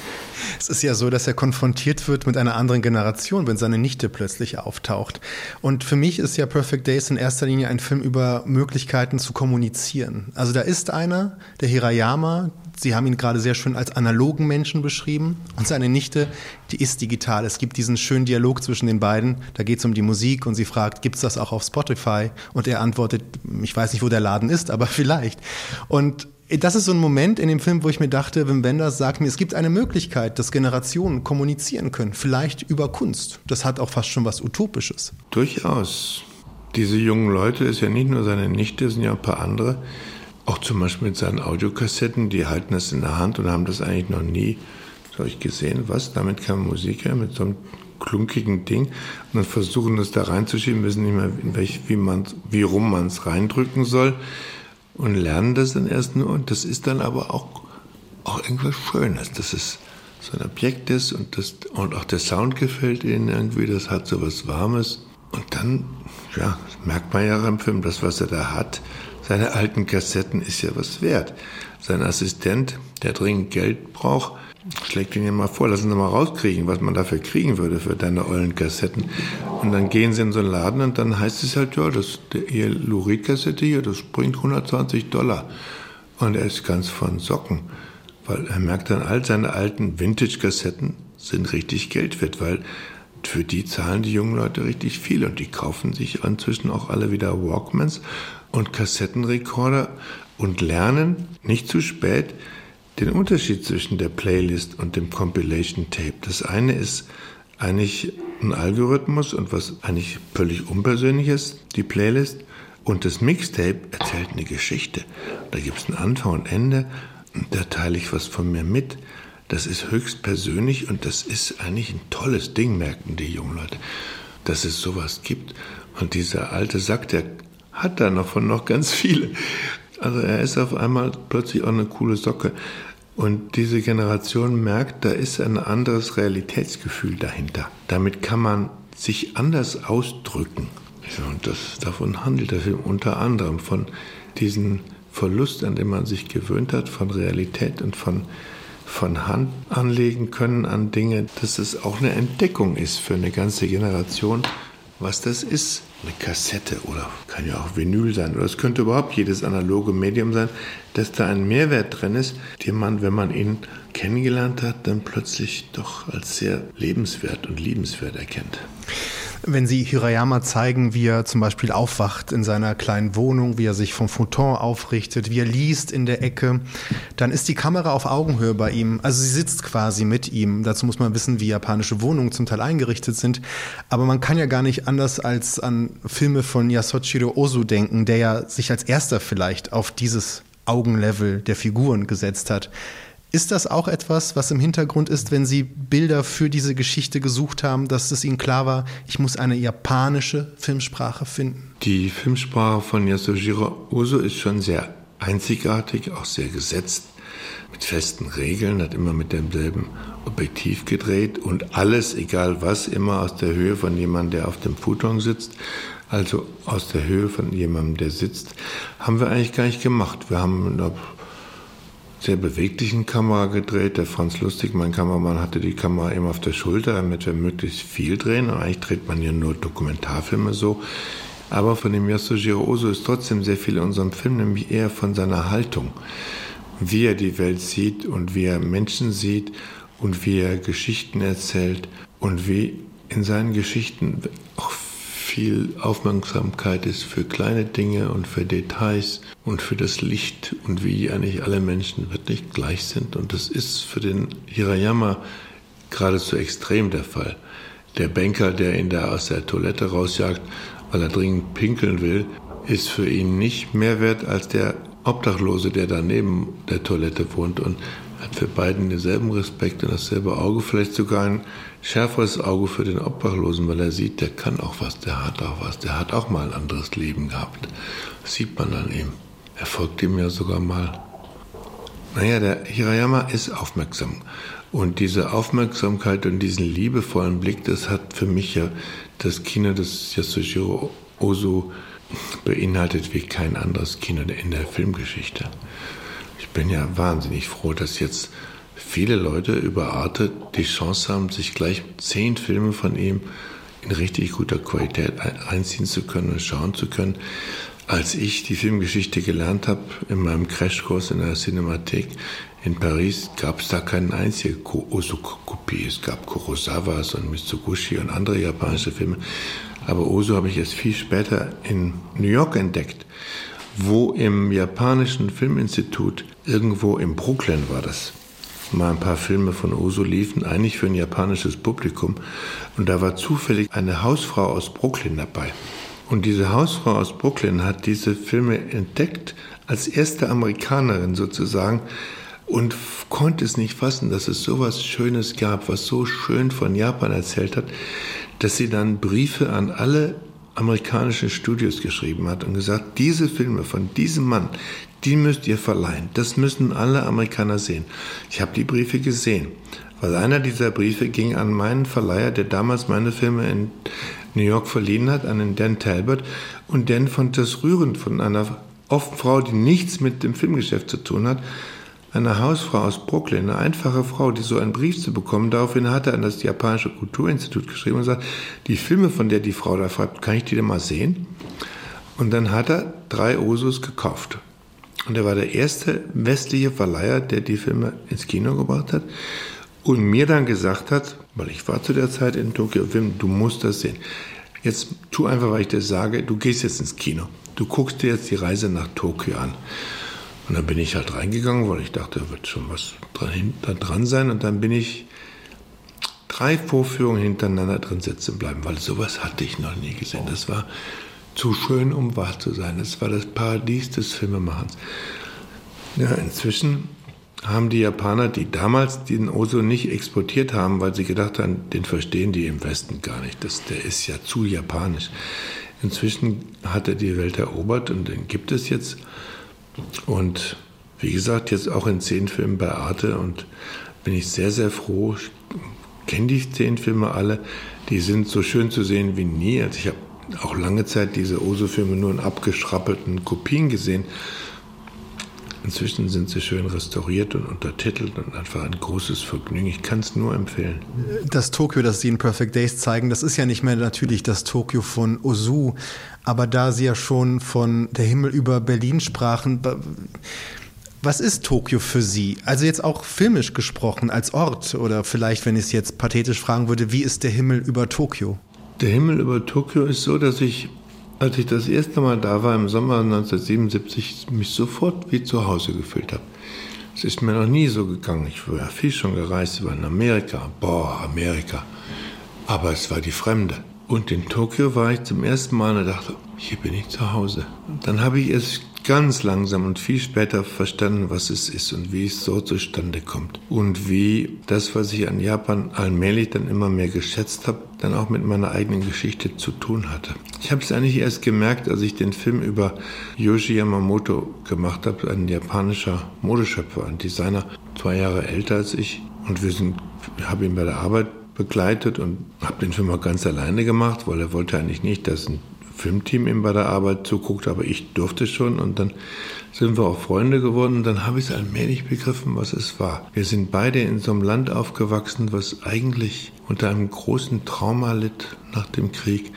Es ist ja so, dass er konfrontiert wird mit einer anderen Generation, wenn seine Nichte plötzlich auftaucht. Und für mich ist ja Perfect Days in erster Linie ein Film über Möglichkeiten zu kommunizieren. Also da ist einer, der Hirayama, Sie haben ihn gerade sehr schön als analogen Menschen beschrieben. Und seine Nichte, die ist digital. Es gibt diesen schönen Dialog zwischen den beiden. Da geht es um die Musik und sie fragt, gibt es das auch auf Spotify? Und er antwortet, ich weiß nicht, wo der Laden ist, aber vielleicht. Und das ist so ein Moment in dem Film, wo ich mir dachte, Wim Wenders sagt mir, es gibt eine Möglichkeit, dass Generationen kommunizieren können, vielleicht über Kunst. Das hat auch fast schon was Utopisches. Durchaus. Diese jungen Leute, ist ja nicht nur seine Nichte, sind ja ein paar andere, auch zum Beispiel mit seinen Audiokassetten, die halten das in der Hand und haben das eigentlich noch nie, so ich gesehen, was, damit kann Musiker mit so einem klunkigen Ding und dann versuchen das da reinzuschieben, wissen nicht mehr, welch, wie, man, wie rum man es reindrücken soll und lernen das dann erst nur. Und das ist dann aber auch, auch irgendwas Schönes, dass es so ein Objekt ist und, das, und auch der Sound gefällt ihnen irgendwie, das hat so was Warmes. Und dann, ja, merkt man ja im Film, das, was er da hat, seine alten Kassetten ist ja was wert. Sein Assistent, der dringend Geld braucht, schlägt ihn ja mal vor, lass uns mal rauskriegen, was man dafür kriegen würde für deine ollen Kassetten. Und dann gehen sie in so einen Laden und dann heißt es halt, ja, das, ihr Lurid-Kassette hier, das bringt 120 Dollar. Und er ist ganz von Socken, weil er merkt dann, all seine alten Vintage-Kassetten sind richtig Geld wert, weil für die zahlen die jungen Leute richtig viel und die kaufen sich inzwischen auch alle wieder Walkmans und Kassettenrekorder und lernen nicht zu spät den Unterschied zwischen der Playlist und dem Compilation Tape. Das eine ist eigentlich ein Algorithmus und was eigentlich völlig unpersönlich ist, die Playlist. Und das Mixtape erzählt eine Geschichte. Da gibt es ein Anfang und Ende. Da teile ich was von mir mit. Das ist höchst persönlich und das ist eigentlich ein tolles Ding, merken die jungen Leute, dass es sowas gibt. Und dieser alte Sack, der hat da noch von noch ganz viele. Also er ist auf einmal plötzlich auch eine coole Socke. Und diese Generation merkt, da ist ein anderes Realitätsgefühl dahinter. Damit kann man sich anders ausdrücken. Und das, davon handelt der Film unter anderem von diesem Verlust, an dem man sich gewöhnt hat, von Realität und von, von Hand anlegen können an Dinge, dass es auch eine Entdeckung ist für eine ganze Generation, was das ist. Eine Kassette oder kann ja auch Vinyl sein oder es könnte überhaupt jedes analoge Medium sein, dass da ein Mehrwert drin ist, den man, wenn man ihn kennengelernt hat, dann plötzlich doch als sehr lebenswert und liebenswert erkennt. Wenn Sie Hirayama zeigen, wie er zum Beispiel aufwacht in seiner kleinen Wohnung, wie er sich vom Futon aufrichtet, wie er liest in der Ecke, dann ist die Kamera auf Augenhöhe bei ihm. Also sie sitzt quasi mit ihm. Dazu muss man wissen, wie japanische Wohnungen zum Teil eingerichtet sind. Aber man kann ja gar nicht anders als an Filme von Yasuchiro Ozu denken, der ja sich als erster vielleicht auf dieses Augenlevel der Figuren gesetzt hat. Ist das auch etwas, was im Hintergrund ist, wenn Sie Bilder für diese Geschichte gesucht haben, dass es Ihnen klar war, ich muss eine japanische Filmsprache finden? Die Filmsprache von Yasujiro Ozu ist schon sehr einzigartig, auch sehr gesetzt, mit festen Regeln, hat immer mit demselben Objektiv gedreht und alles, egal was, immer aus der Höhe von jemandem, der auf dem Futon sitzt. Also aus der Höhe von jemandem, der sitzt, haben wir eigentlich gar nicht gemacht. Wir haben sehr beweglichen Kamera gedreht. Der Franz Lustig, mein Kameramann, hatte die Kamera immer auf der Schulter, damit wir möglichst viel drehen. Und eigentlich dreht man ja nur Dokumentarfilme so. Aber von dem Yasujiro Oso ist trotzdem sehr viel in unserem Film, nämlich eher von seiner Haltung. Wie er die Welt sieht und wie er Menschen sieht und wie er Geschichten erzählt und wie in seinen Geschichten auch viel Aufmerksamkeit ist für kleine Dinge und für Details und für das Licht und wie eigentlich alle Menschen wirklich gleich sind. Und das ist für den Hirayama geradezu extrem der Fall. Der Banker, der ihn da aus der Toilette rausjagt, weil er dringend pinkeln will, ist für ihn nicht mehr wert als der Obdachlose, der da neben der Toilette wohnt und hat für beiden denselben Respekt und dasselbe Auge, vielleicht sogar ein schärferes Auge für den Obdachlosen, weil er sieht, der kann auch was, der hat auch was, der hat auch mal ein anderes Leben gehabt. Das sieht man an ihm. Er folgt ihm ja sogar mal. Naja, der Hirayama ist aufmerksam. Und diese Aufmerksamkeit und diesen liebevollen Blick, das hat für mich ja das Kino des Yasujiro Ozu beinhaltet wie kein anderes Kino in der Filmgeschichte. Ich bin ja wahnsinnig froh, dass jetzt viele Leute über Arte die Chance haben, sich gleich zehn Filme von ihm in richtig guter Qualität einziehen zu können und schauen zu können. Als ich die Filmgeschichte gelernt habe in meinem Crashkurs in der Cinemathek in Paris, gab es da keinen einzigen Ozu-Kopie. Es gab Kurosawas und Mitsugushi und andere japanische Filme. Aber Ozu habe ich erst viel später in New York entdeckt, wo im japanischen Filminstitut, irgendwo in Brooklyn war das, mal ein paar Filme von Oso liefen, eigentlich für ein japanisches Publikum. Und da war zufällig eine Hausfrau aus Brooklyn dabei. Und diese Hausfrau aus Brooklyn hat diese Filme entdeckt, als erste Amerikanerin sozusagen, und konnte es nicht fassen, dass es so was Schönes gab, was so schön von Japan erzählt hat, dass sie dann Briefe an alle amerikanischen Studios geschrieben hat und gesagt, diese Filme von diesem Mann, die müsst ihr verleihen. Das müssen alle Amerikaner sehen. Ich habe die Briefe gesehen, weil einer dieser Briefe ging an meinen Verleiher, der damals meine Filme in New York verliehen hat, an den Dan Talbot. Und Dan fand das rührend von einer oft Frau, die nichts mit dem Filmgeschäft zu tun hat, eine Hausfrau aus Brooklyn, eine einfache Frau, die so einen Brief zu bekommen. Daraufhin hat er an das japanische Kulturinstitut geschrieben und gesagt, die Filme, von der die Frau da schreibt, kann ich die denn mal sehen? Und dann hat er drei Osus gekauft. Und er war der erste westliche Verleiher, der die Filme ins Kino gebracht hat. und mir dann gesagt hat, weil ich war zu der Zeit in Tokio, Wim, du musst das sehen. Jetzt tu einfach, weil ich dir sage, du gehst jetzt ins Kino. Du guckst dir jetzt die Reise nach Tokio an. Und dann bin ich halt reingegangen, weil ich dachte, da wird schon was dran, da dran sein. Und dann bin ich drei Vorführungen hintereinander drin sitzen bleiben, weil sowas hatte ich noch nie gesehen. Das war zu schön, um wahr zu sein. Das war das Paradies des Filmemachens. Ja, inzwischen haben die Japaner, die damals den Oso nicht exportiert haben, weil sie gedacht haben, den verstehen die im Westen gar nicht. Das, der ist ja zu japanisch. Inzwischen hat er die Welt erobert und den gibt es jetzt. Und wie gesagt, jetzt auch in zehn Filmen bei Arte und bin ich sehr, sehr froh. Ich kenne die zehn Filme alle. Die sind so schön zu sehen wie nie. Also ich habe auch lange Zeit diese Oso-Filme nur in abgeschrappelten Kopien gesehen. Inzwischen sind sie schön restauriert und untertitelt und einfach ein großes Vergnügen. Ich kann es nur empfehlen. Das Tokio, das Sie in Perfect Days zeigen, das ist ja nicht mehr natürlich das Tokio von Ozu. Aber da Sie ja schon von der Himmel über Berlin sprachen, was ist Tokio für Sie? Also jetzt auch filmisch gesprochen als Ort oder vielleicht, wenn ich es jetzt pathetisch fragen würde, wie ist der Himmel über Tokio? Der Himmel über Tokio ist so, dass ich als ich das erste Mal da war, im Sommer 1977, mich sofort wie zu Hause gefühlt habe. Es ist mir noch nie so gegangen. Ich war ja viel schon gereist, war in Amerika. Boah, Amerika. Aber es war die Fremde. Und in Tokio war ich zum ersten Mal und dachte, hier bin ich zu Hause. Dann habe ich es ganz langsam und viel später verstanden, was es ist und wie es so zustande kommt. Und wie das, was ich an Japan allmählich dann immer mehr geschätzt habe, dann auch mit meiner eigenen Geschichte zu tun hatte. Ich habe es eigentlich erst gemerkt, als ich den Film über Yoshi Yamamoto gemacht habe, ein japanischer Modeschöpfer, ein Designer, zwei Jahre älter als ich. Und wir sind, habe ihn bei der Arbeit begleitet und habe den Film auch ganz alleine gemacht, weil er wollte eigentlich nicht, dass ein Filmteam ihm bei der Arbeit zuguckt, aber ich durfte schon und dann sind wir auch Freunde geworden dann habe ich es allmählich begriffen, was es war. Wir sind beide in so einem Land aufgewachsen, was eigentlich unter einem großen Trauma litt nach dem Krieg.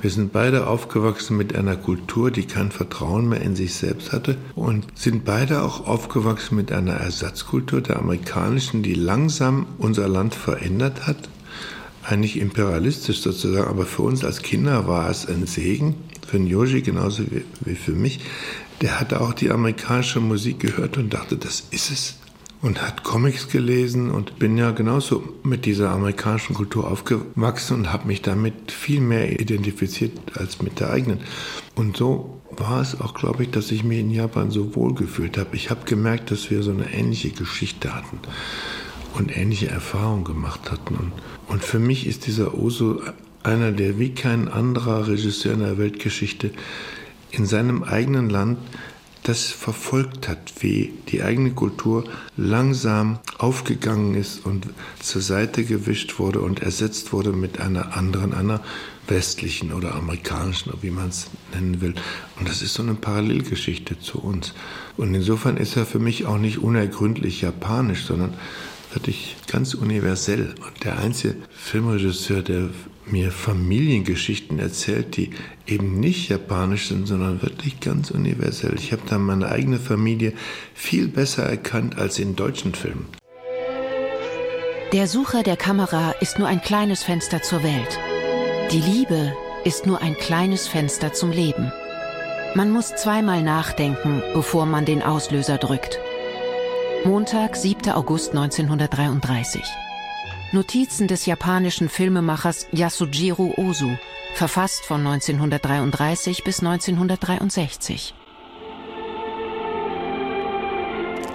Wir sind beide aufgewachsen mit einer Kultur, die kein Vertrauen mehr in sich selbst hatte und sind beide auch aufgewachsen mit einer Ersatzkultur der amerikanischen, die langsam unser Land verändert hat eigentlich imperialistisch sozusagen, aber für uns als Kinder war es ein Segen, für den Yoshi genauso wie, wie für mich. Der hatte auch die amerikanische Musik gehört und dachte, das ist es. Und hat Comics gelesen und bin ja genauso mit dieser amerikanischen Kultur aufgewachsen und habe mich damit viel mehr identifiziert als mit der eigenen. Und so war es auch, glaube ich, dass ich mich in Japan so wohl gefühlt habe. Ich habe gemerkt, dass wir so eine ähnliche Geschichte hatten und ähnliche Erfahrungen gemacht hatten. Und, und für mich ist dieser Oso einer, der wie kein anderer Regisseur in der Weltgeschichte in seinem eigenen Land das verfolgt hat, wie die eigene Kultur langsam aufgegangen ist und zur Seite gewischt wurde und ersetzt wurde mit einer anderen, einer westlichen oder amerikanischen, wie man es nennen will. Und das ist so eine Parallelgeschichte zu uns. Und insofern ist er für mich auch nicht unergründlich japanisch, sondern wirklich ganz universell. Und der einzige Filmregisseur, der mir Familiengeschichten erzählt, die eben nicht japanisch sind, sondern wirklich ganz universell. Ich habe da meine eigene Familie viel besser erkannt als in deutschen Filmen. Der Sucher der Kamera ist nur ein kleines Fenster zur Welt. Die Liebe ist nur ein kleines Fenster zum Leben. Man muss zweimal nachdenken, bevor man den Auslöser drückt. Montag, 7. August 1933. Notizen des japanischen Filmemachers Yasujiro Ozu, verfasst von 1933 bis 1963.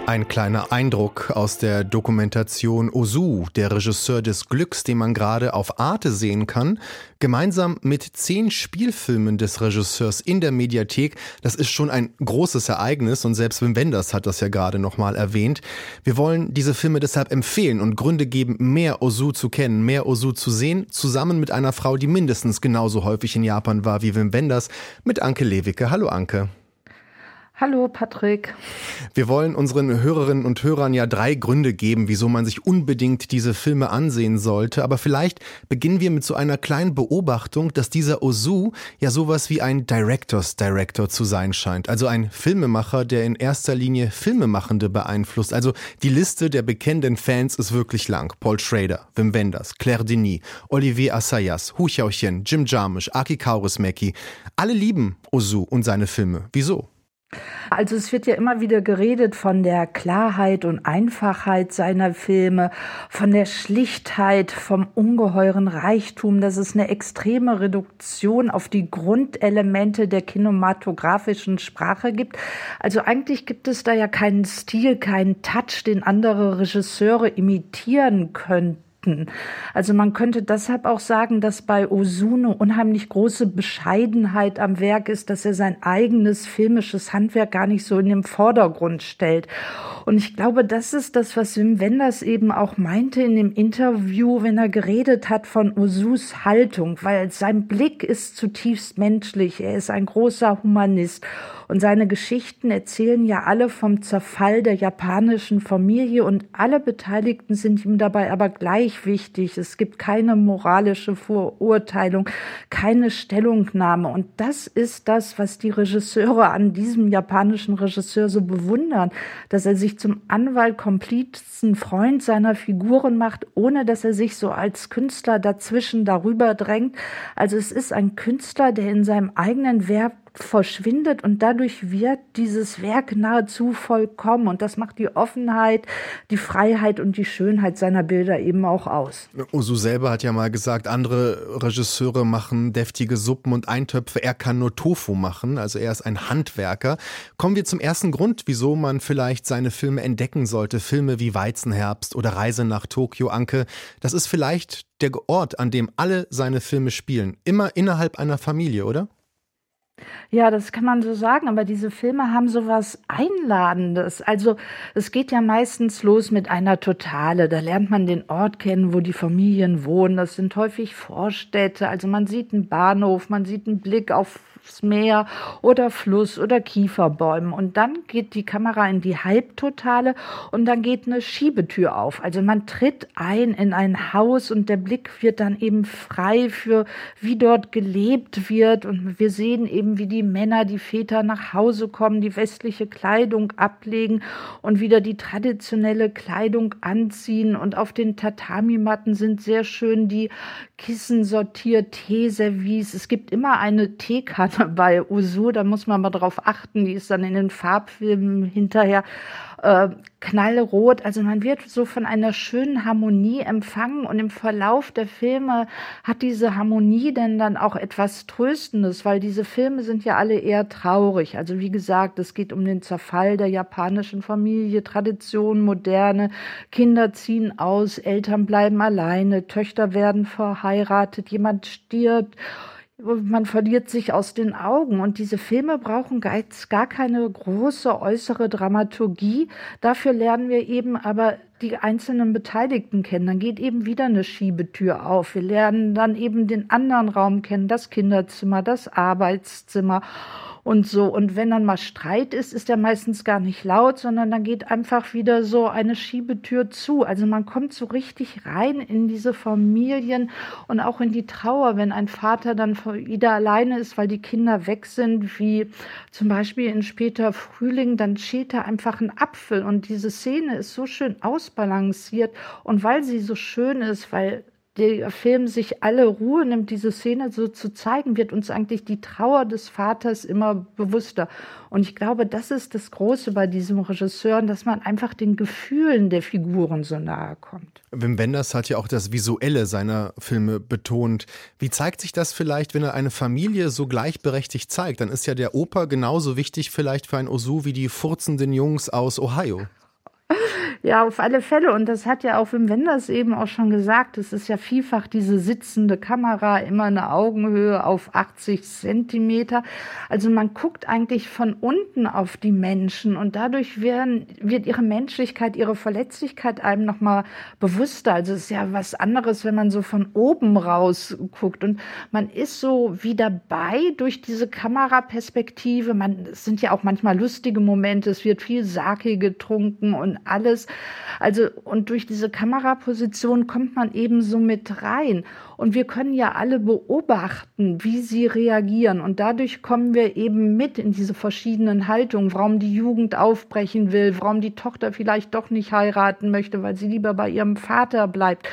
Ein kleiner Eindruck aus der Dokumentation Ozu, der Regisseur des Glücks, den man gerade auf Arte sehen kann, gemeinsam mit zehn Spielfilmen des Regisseurs in der Mediathek. Das ist schon ein großes Ereignis und selbst Wim Wenders hat das ja gerade nochmal erwähnt. Wir wollen diese Filme deshalb empfehlen und Gründe geben, mehr Ozu zu kennen, mehr Ozu zu sehen, zusammen mit einer Frau, die mindestens genauso häufig in Japan war wie Wim Wenders, mit Anke Lewicke. Hallo Anke. Hallo Patrick. Wir wollen unseren Hörerinnen und Hörern ja drei Gründe geben, wieso man sich unbedingt diese Filme ansehen sollte. Aber vielleicht beginnen wir mit so einer kleinen Beobachtung, dass dieser Ozu ja sowas wie ein Directors Director zu sein scheint. Also ein Filmemacher, der in erster Linie Filmemachende beeinflusst. Also die Liste der bekennenden Fans ist wirklich lang. Paul Schrader, Wim Wenders, Claire Denis, Olivier Assayas, Hu Xiaoxian, Jim Jarmusch, Aki Kaurismäki. Alle lieben Ozu und seine Filme. Wieso? Also es wird ja immer wieder geredet von der Klarheit und Einfachheit seiner Filme, von der Schlichtheit, vom ungeheuren Reichtum, dass es eine extreme Reduktion auf die Grundelemente der kinematografischen Sprache gibt. Also eigentlich gibt es da ja keinen Stil, keinen Touch, den andere Regisseure imitieren könnten Fakten. Also man könnte deshalb auch sagen, dass bei Osune unheimlich große Bescheidenheit am Werk ist, dass er sein eigenes filmisches Handwerk gar nicht so in den Vordergrund stellt. Und ich glaube, das ist das, was Wim Wenders eben auch meinte in dem Interview, wenn er geredet hat von Osus Haltung, weil sein Blick ist zutiefst menschlich. Er ist ein großer Humanist. Und seine Geschichten erzählen ja alle vom Zerfall der japanischen Familie und alle Beteiligten sind ihm dabei aber gleich wichtig. Es gibt keine moralische Verurteilung, keine Stellungnahme. Und das ist das, was die Regisseure an diesem japanischen Regisseur so bewundern, dass er sich zum Anwalt, Komplizen, Freund seiner Figuren macht, ohne dass er sich so als Künstler dazwischen darüber drängt. Also es ist ein Künstler, der in seinem eigenen Werk verschwindet und dadurch wird dieses Werk nahezu vollkommen und das macht die Offenheit, die Freiheit und die Schönheit seiner Bilder eben auch aus. Osu selber hat ja mal gesagt, andere Regisseure machen deftige Suppen und Eintöpfe, er kann nur Tofu machen, also er ist ein Handwerker. Kommen wir zum ersten Grund, wieso man vielleicht seine Filme entdecken sollte, Filme wie Weizenherbst oder Reise nach Tokio, Anke, das ist vielleicht der Ort, an dem alle seine Filme spielen, immer innerhalb einer Familie, oder? Ja, das kann man so sagen, aber diese Filme haben so was Einladendes. Also es geht ja meistens los mit einer Totale. Da lernt man den Ort kennen, wo die Familien wohnen. Das sind häufig Vorstädte. Also man sieht einen Bahnhof, man sieht einen Blick auf aufs Meer oder Fluss oder Kieferbäumen. Und dann geht die Kamera in die Halbtotale und dann geht eine Schiebetür auf. Also man tritt ein in ein Haus und der Blick wird dann eben frei für, wie dort gelebt wird. Und wir sehen eben, wie die Männer, die Väter nach Hause kommen, die westliche Kleidung ablegen und wieder die traditionelle Kleidung anziehen. Und auf den Tatami-Matten sind sehr schön die Kissen sortiert, Teeservice. Es gibt immer eine Teekanne bei Usu, da muss man mal drauf achten, die ist dann in den Farbfilmen hinterher äh, knallrot. Also man wird so von einer schönen Harmonie empfangen und im Verlauf der Filme hat diese Harmonie denn dann auch etwas Tröstendes, weil diese Filme sind ja alle eher traurig. Also wie gesagt, es geht um den Zerfall der japanischen Familie, Tradition, Moderne, Kinder ziehen aus, Eltern bleiben alleine, Töchter werden verheiratet, jemand stirbt man verliert sich aus den Augen. Und diese Filme brauchen gar keine große äußere Dramaturgie. Dafür lernen wir eben aber die einzelnen Beteiligten kennen. Dann geht eben wieder eine Schiebetür auf. Wir lernen dann eben den anderen Raum kennen, das Kinderzimmer, das Arbeitszimmer und so. Und wenn dann mal Streit ist, ist der meistens gar nicht laut, sondern dann geht einfach wieder so eine Schiebetür zu. Also man kommt so richtig rein in diese Familien und auch in die Trauer, wenn ein Vater dann wieder alleine ist, weil die Kinder weg sind, wie zum Beispiel in später Frühling, dann schält er einfach einen Apfel und diese Szene ist so schön ausbalanciert und weil sie so schön ist, weil der Film sich alle Ruhe nimmt, diese Szene so zu zeigen, wird uns eigentlich die Trauer des Vaters immer bewusster. Und ich glaube, das ist das Große bei diesem Regisseur, dass man einfach den Gefühlen der Figuren so nahe kommt. Wim Wenders hat ja auch das Visuelle seiner Filme betont. Wie zeigt sich das vielleicht, wenn er eine Familie so gleichberechtigt zeigt? Dann ist ja der Opa genauso wichtig vielleicht für ein Osu wie die furzenden Jungs aus Ohio. Ja, auf alle Fälle. Und das hat ja auch Wim Wenders eben auch schon gesagt. Es ist ja vielfach diese sitzende Kamera, immer eine Augenhöhe auf 80 Zentimeter. Also man guckt eigentlich von unten auf die Menschen und dadurch werden, wird ihre Menschlichkeit, ihre Verletzlichkeit einem nochmal bewusster. Also es ist ja was anderes, wenn man so von oben raus guckt. Und man ist so wie dabei durch diese Kameraperspektive. Man, es sind ja auch manchmal lustige Momente. Es wird viel Sake getrunken und alles. Also, und durch diese Kameraposition kommt man eben so mit rein. Und wir können ja alle beobachten, wie sie reagieren. Und dadurch kommen wir eben mit in diese verschiedenen Haltungen, warum die Jugend aufbrechen will, warum die Tochter vielleicht doch nicht heiraten möchte, weil sie lieber bei ihrem Vater bleibt.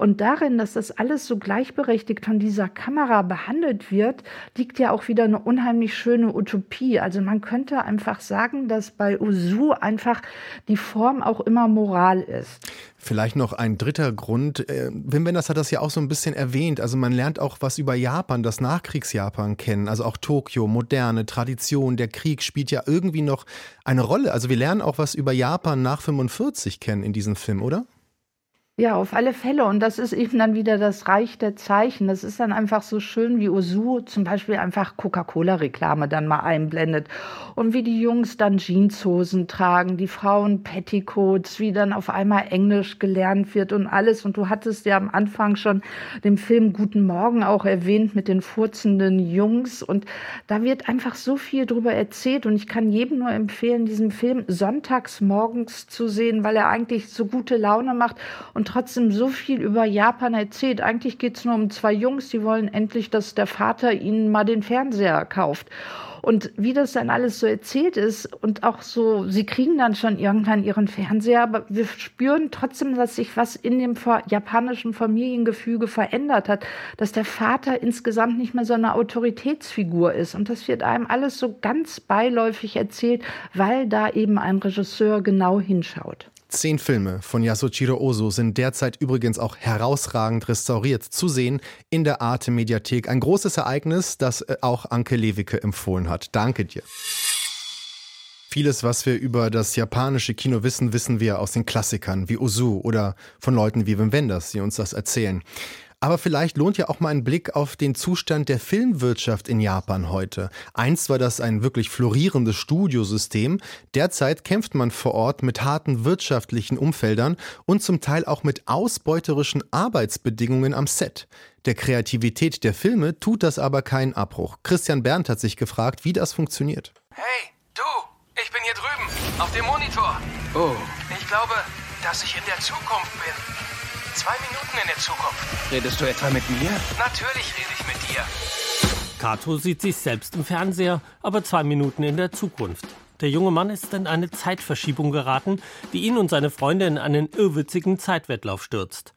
Und darin, dass das alles so gleichberechtigt von dieser Kamera behandelt wird, liegt ja auch wieder eine unheimlich schöne Utopie. Also man könnte einfach sagen, dass bei Usu einfach die Form auch immer Moral ist. Vielleicht noch ein dritter Grund. Äh, Wim Wenders hat das ja auch so ein bisschen erwähnt. Also man lernt auch was über Japan, das Nachkriegsjapan kennen. Also auch Tokio, moderne Tradition, der Krieg spielt ja irgendwie noch eine Rolle. Also wir lernen auch was über Japan nach 45 kennen in diesem Film, oder? Ja, auf alle Fälle. Und das ist eben dann wieder das Reich der Zeichen. Das ist dann einfach so schön, wie Osu zum Beispiel einfach Coca-Cola-Reklame dann mal einblendet. Und wie die Jungs dann Jeanshosen tragen, die Frauen Petticoats, wie dann auf einmal Englisch gelernt wird und alles. Und du hattest ja am Anfang schon den Film Guten Morgen auch erwähnt mit den furzenden Jungs. Und da wird einfach so viel drüber erzählt. Und ich kann jedem nur empfehlen, diesen Film sonntags morgens zu sehen, weil er eigentlich so gute Laune macht und trotzdem so viel über Japan erzählt. Eigentlich geht es nur um zwei Jungs, die wollen endlich, dass der Vater ihnen mal den Fernseher kauft. Und wie das dann alles so erzählt ist und auch so, sie kriegen dann schon irgendwann ihren Fernseher, aber wir spüren trotzdem, dass sich was in dem japanischen Familiengefüge verändert hat, dass der Vater insgesamt nicht mehr so eine Autoritätsfigur ist. Und das wird einem alles so ganz beiläufig erzählt, weil da eben ein Regisseur genau hinschaut. Zehn Filme von Yasuchiro Ozu sind derzeit übrigens auch herausragend restauriert zu sehen in der Arte Mediathek. Ein großes Ereignis, das äh, auch Anke Lewicke empfohlen hat. Danke dir. Vieles, was wir über das japanische Kino wissen, wissen wir aus den Klassikern wie Ozu oder von Leuten wie Wim Wenders, die uns das erzählen. Aber vielleicht lohnt ja auch mal ein Blick auf den Zustand der Filmwirtschaft in Japan heute. Einst war das ein wirklich florierendes Studiosystem. Derzeit kämpft man vor Ort mit harten wirtschaftlichen Umfeldern und zum Teil auch mit ausbeuterischen Arbeitsbedingungen am Set. Der Kreativität der Filme tut das aber keinen Abbruch. Christian Berndt hat sich gefragt, wie das funktioniert. Hey, du! Ich bin hier drüben, auf dem Monitor. Oh. Ich glaube, dass ich in der Zukunft bin. Zwei Minuten in der Zukunft. Redest du etwa mit mir? Natürlich rede ich mit dir. Kato sieht sich selbst im Fernseher, aber zwei Minuten in der Zukunft. Der junge Mann ist in eine Zeitverschiebung geraten, die ihn und seine Freunde in einen irrwitzigen Zeitwettlauf stürzt.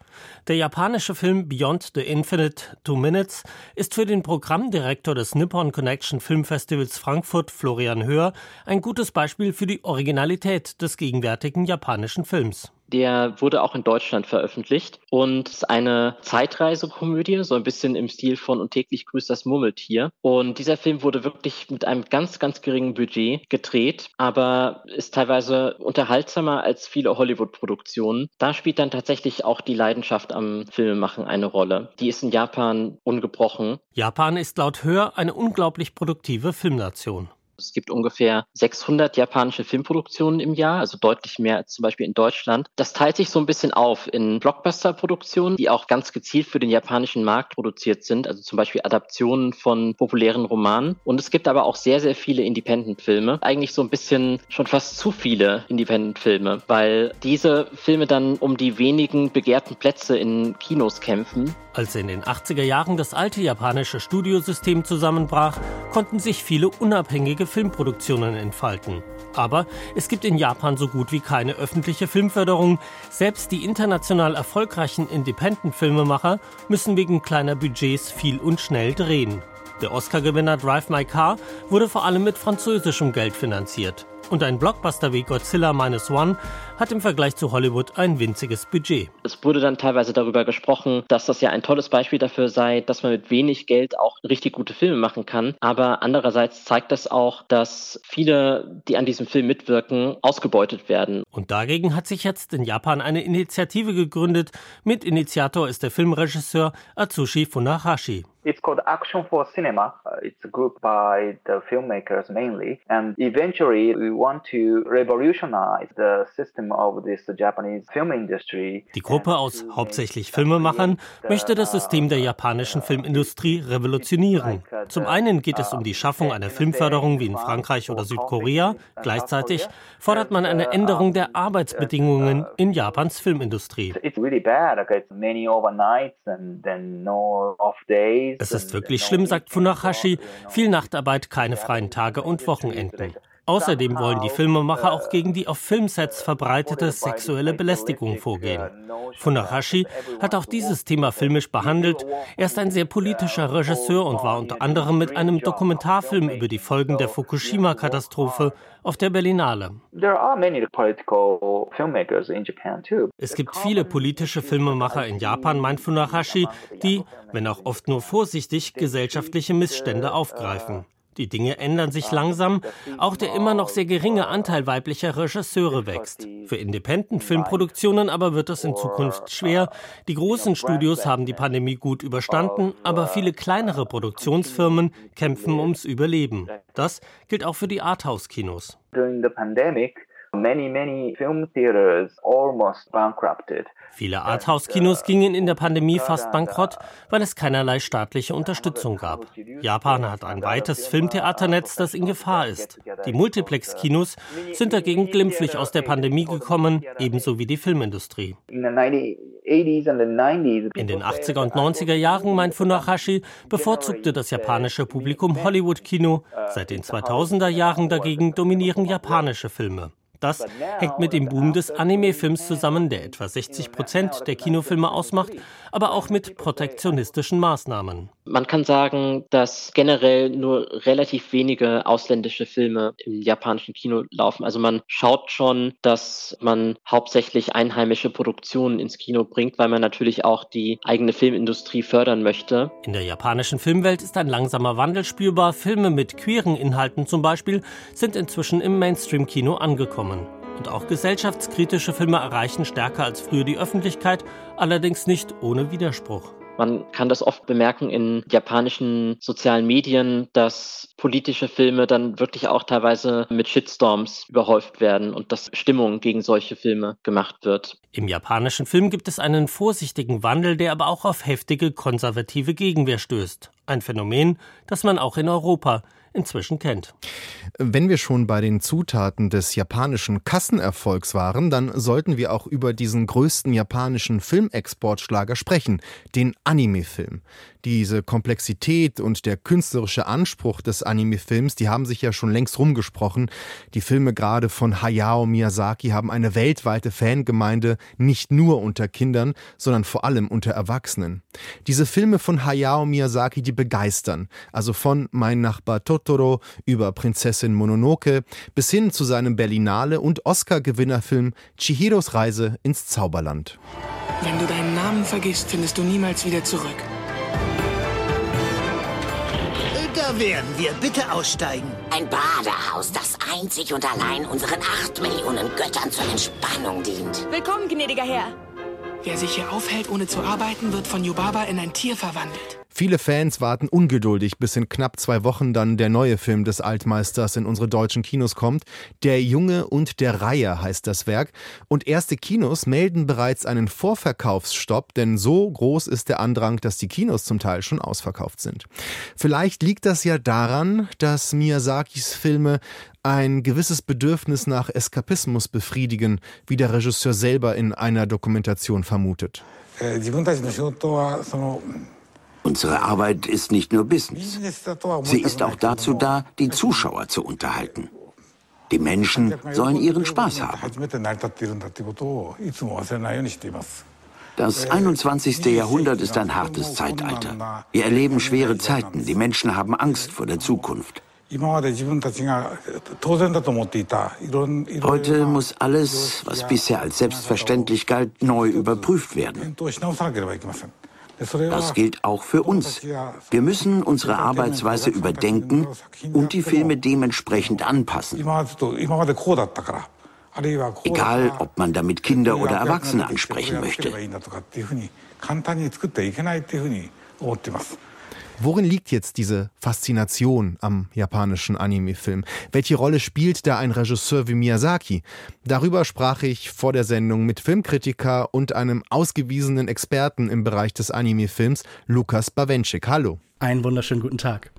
Der japanische Film Beyond the Infinite Two Minutes ist für den Programmdirektor des Nippon Connection Filmfestivals Frankfurt, Florian Höhr, ein gutes Beispiel für die Originalität des gegenwärtigen japanischen Films. Der wurde auch in Deutschland veröffentlicht und ist eine Zeitreisekomödie, so ein bisschen im Stil von Und täglich grüßt das Murmeltier. Und dieser Film wurde wirklich mit einem ganz, ganz geringen Budget gedreht, aber ist teilweise unterhaltsamer als viele Hollywood-Produktionen. Da spielt dann tatsächlich auch die Leidenschaft am Filmemachen eine Rolle. Die ist in Japan ungebrochen. Japan ist laut Hör eine unglaublich produktive Filmnation. Es gibt ungefähr 600 japanische Filmproduktionen im Jahr, also deutlich mehr als zum Beispiel in Deutschland. Das teilt sich so ein bisschen auf in Blockbuster-Produktionen, die auch ganz gezielt für den japanischen Markt produziert sind, also zum Beispiel Adaptionen von populären Romanen. Und es gibt aber auch sehr, sehr viele Independent-Filme. Eigentlich so ein bisschen schon fast zu viele Independent-Filme, weil diese Filme dann um die wenigen begehrten Plätze in Kinos kämpfen. Als in den 80er Jahren das alte japanische Studiosystem zusammenbrach, konnten sich viele unabhängige Filmproduktionen entfalten. Aber es gibt in Japan so gut wie keine öffentliche Filmförderung. Selbst die international erfolgreichen Independent-Filmemacher müssen wegen kleiner Budgets viel und schnell drehen. Der Oscar-Gewinner Drive My Car wurde vor allem mit französischem Geld finanziert. Und ein Blockbuster wie Godzilla Minus One hat im Vergleich zu Hollywood ein winziges Budget. Es wurde dann teilweise darüber gesprochen, dass das ja ein tolles Beispiel dafür sei, dass man mit wenig Geld auch richtig gute Filme machen kann. Aber andererseits zeigt das auch, dass viele, die an diesem Film mitwirken, ausgebeutet werden. Und dagegen hat sich jetzt in Japan eine Initiative gegründet. Mitinitiator ist der Filmregisseur Atsushi Funahashi. It's called Action for Cinema. Uh, it's a group by the filmmakers mainly. And eventually we want to revolutionize the system Die Gruppe aus hauptsächlich Filmemachern möchte das System der japanischen Filmindustrie revolutionieren. Zum einen geht es um die Schaffung einer Filmförderung wie in Frankreich oder Südkorea. Gleichzeitig fordert man eine Änderung der Arbeitsbedingungen in Japans Filmindustrie. Es ist wirklich schlimm, sagt Funahashi. Viel Nachtarbeit, keine freien Tage und Wochenenden. Außerdem wollen die Filmemacher auch gegen die auf Filmsets verbreitete sexuelle Belästigung vorgehen. Funahashi hat auch dieses Thema filmisch behandelt. Er ist ein sehr politischer Regisseur und war unter anderem mit einem Dokumentarfilm über die Folgen der Fukushima-Katastrophe auf der Berlinale. Es gibt viele politische Filmemacher in Japan, meint Funahashi, die, wenn auch oft nur vorsichtig, gesellschaftliche Missstände aufgreifen. Die Dinge ändern sich langsam. Auch der immer noch sehr geringe Anteil weiblicher Regisseure wächst. Für Independent-Filmproduktionen aber wird es in Zukunft schwer. Die großen Studios haben die Pandemie gut überstanden, aber viele kleinere Produktionsfirmen kämpfen ums Überleben. Das gilt auch für die Arthouse-Kinos. Many, many film theaters almost bankrupted. Viele Arthouse-Kinos gingen in der Pandemie fast bankrott, weil es keinerlei staatliche Unterstützung gab. Japan hat ein weites Filmtheaternetz, das in Gefahr ist. Die Multiplex-Kinos sind dagegen glimpflich aus der Pandemie gekommen, ebenso wie die Filmindustrie. In den 80er und 90er Jahren, meint Funahashi, bevorzugte das japanische Publikum Hollywood-Kino. Seit den 2000er Jahren dagegen dominieren japanische Filme. Das hängt mit dem Boom des Anime-Films zusammen, der etwa 60 Prozent der Kinofilme ausmacht, aber auch mit protektionistischen Maßnahmen. Man kann sagen, dass generell nur relativ wenige ausländische Filme im japanischen Kino laufen. Also man schaut schon, dass man hauptsächlich einheimische Produktionen ins Kino bringt, weil man natürlich auch die eigene Filmindustrie fördern möchte. In der japanischen Filmwelt ist ein langsamer Wandel spürbar. Filme mit queeren Inhalten zum Beispiel sind inzwischen im Mainstream-Kino angekommen. Und auch gesellschaftskritische Filme erreichen stärker als früher die Öffentlichkeit, allerdings nicht ohne Widerspruch. Man kann das oft bemerken in japanischen sozialen Medien, dass politische Filme dann wirklich auch teilweise mit Shitstorms überhäuft werden und dass Stimmung gegen solche Filme gemacht wird. Im japanischen Film gibt es einen vorsichtigen Wandel, der aber auch auf heftige konservative Gegenwehr stößt. Ein Phänomen, das man auch in Europa inzwischen kennt. Wenn wir schon bei den Zutaten des japanischen Kassenerfolgs waren, dann sollten wir auch über diesen größten japanischen Filmexportschlager sprechen, den Anime-Film. Diese Komplexität und der künstlerische Anspruch des Anime-Films, die haben sich ja schon längst rumgesprochen. Die Filme gerade von Hayao Miyazaki haben eine weltweite Fangemeinde, nicht nur unter Kindern, sondern vor allem unter Erwachsenen. Diese Filme von Hayao Miyazaki, die begeistern. Also von Mein Nachbar Totoro über Prinzessin Mononoke bis hin zu seinem Berlinale und Oscar-Gewinnerfilm Chihiros Reise ins Zauberland. Wenn du deinen Namen vergisst, findest du niemals wieder zurück. Da werden wir. Bitte aussteigen. Ein Badehaus, das einzig und allein unseren acht Millionen Göttern zur Entspannung dient. Willkommen, gnädiger Herr. Wer sich hier aufhält, ohne zu arbeiten, wird von Yubaba in ein Tier verwandelt. Viele Fans warten ungeduldig, bis in knapp zwei Wochen dann der neue Film des Altmeisters in unsere deutschen Kinos kommt. Der Junge und der Reihe heißt das Werk. Und erste Kinos melden bereits einen Vorverkaufsstopp, denn so groß ist der Andrang, dass die Kinos zum Teil schon ausverkauft sind. Vielleicht liegt das ja daran, dass Miyazakis Filme ein gewisses Bedürfnis nach Eskapismus befriedigen, wie der Regisseur selber in einer Dokumentation vermutet. Äh, Unsere Arbeit ist nicht nur Business. Sie ist auch dazu da, die Zuschauer zu unterhalten. Die Menschen sollen ihren Spaß haben. Das 21. Jahrhundert ist ein hartes Zeitalter. Wir erleben schwere Zeiten. Die Menschen haben Angst vor der Zukunft. Heute muss alles, was bisher als selbstverständlich galt, neu überprüft werden. Das gilt auch für uns. Wir müssen unsere Arbeitsweise überdenken und die Filme dementsprechend anpassen. Egal, ob man damit Kinder oder Erwachsene ansprechen möchte. Worin liegt jetzt diese Faszination am japanischen Anime-Film? Welche Rolle spielt da ein Regisseur wie Miyazaki? Darüber sprach ich vor der Sendung mit Filmkritiker und einem ausgewiesenen Experten im Bereich des Anime-Films, Lukas Bawenschik. Hallo. Einen wunderschönen guten Tag.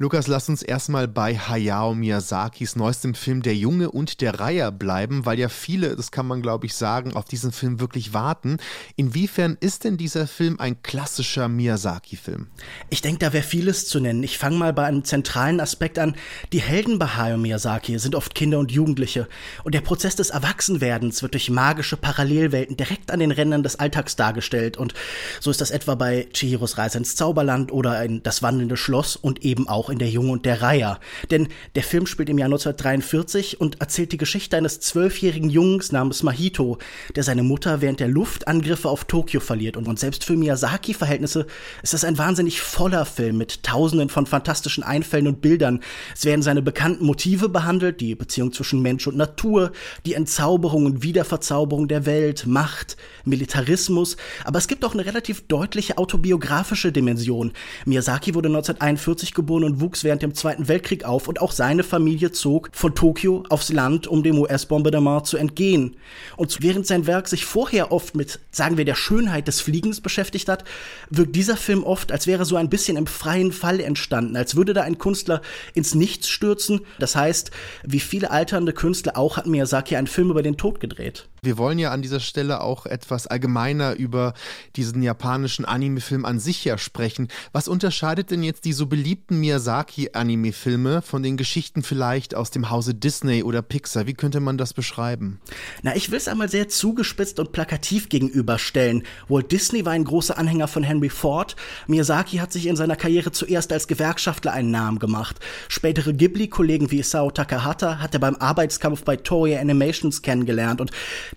Lukas, lass uns erstmal bei Hayao Miyazakis neuestem Film Der Junge und der Reiher bleiben, weil ja viele, das kann man glaube ich sagen, auf diesen Film wirklich warten. Inwiefern ist denn dieser Film ein klassischer Miyazaki-Film? Ich denke, da wäre vieles zu nennen. Ich fange mal bei einem zentralen Aspekt an. Die Helden bei Hayao Miyazaki sind oft Kinder und Jugendliche. Und der Prozess des Erwachsenwerdens wird durch magische Parallelwelten direkt an den Rändern des Alltags dargestellt. Und so ist das etwa bei Chihiros Reise ins Zauberland oder in Das wandelnde Schloss und eben auch auch in Der Junge und der Reiher. Denn der Film spielt im Jahr 1943 und erzählt die Geschichte eines zwölfjährigen Jungs namens Mahito, der seine Mutter während der Luftangriffe auf Tokio verliert. Und selbst für Miyazaki-Verhältnisse ist das ein wahnsinnig voller Film mit tausenden von fantastischen Einfällen und Bildern. Es werden seine bekannten Motive behandelt, die Beziehung zwischen Mensch und Natur, die Entzauberung und Wiederverzauberung der Welt, Macht, Militarismus. Aber es gibt auch eine relativ deutliche autobiografische Dimension. Miyazaki wurde 1941 geboren und wuchs während dem Zweiten Weltkrieg auf und auch seine Familie zog von Tokio aufs Land, um dem US-Bombardement zu entgehen. Und während sein Werk sich vorher oft mit, sagen wir, der Schönheit des Fliegens beschäftigt hat, wirkt dieser Film oft, als wäre so ein bisschen im freien Fall entstanden, als würde da ein Künstler ins Nichts stürzen. Das heißt, wie viele alternde Künstler auch hat Miyazaki einen Film über den Tod gedreht. Wir wollen ja an dieser Stelle auch etwas allgemeiner über diesen japanischen Anime-Film an sich ja sprechen. Was unterscheidet denn jetzt die so beliebten Miyazaki-Anime-Filme von den Geschichten vielleicht aus dem Hause Disney oder Pixar? Wie könnte man das beschreiben? Na, ich will es einmal sehr zugespitzt und plakativ gegenüberstellen. Walt Disney war ein großer Anhänger von Henry Ford. Miyazaki hat sich in seiner Karriere zuerst als Gewerkschaftler einen Namen gemacht. Spätere Ghibli-Kollegen wie Isao Takahata hat er beim Arbeitskampf bei Toei Animations kennengelernt und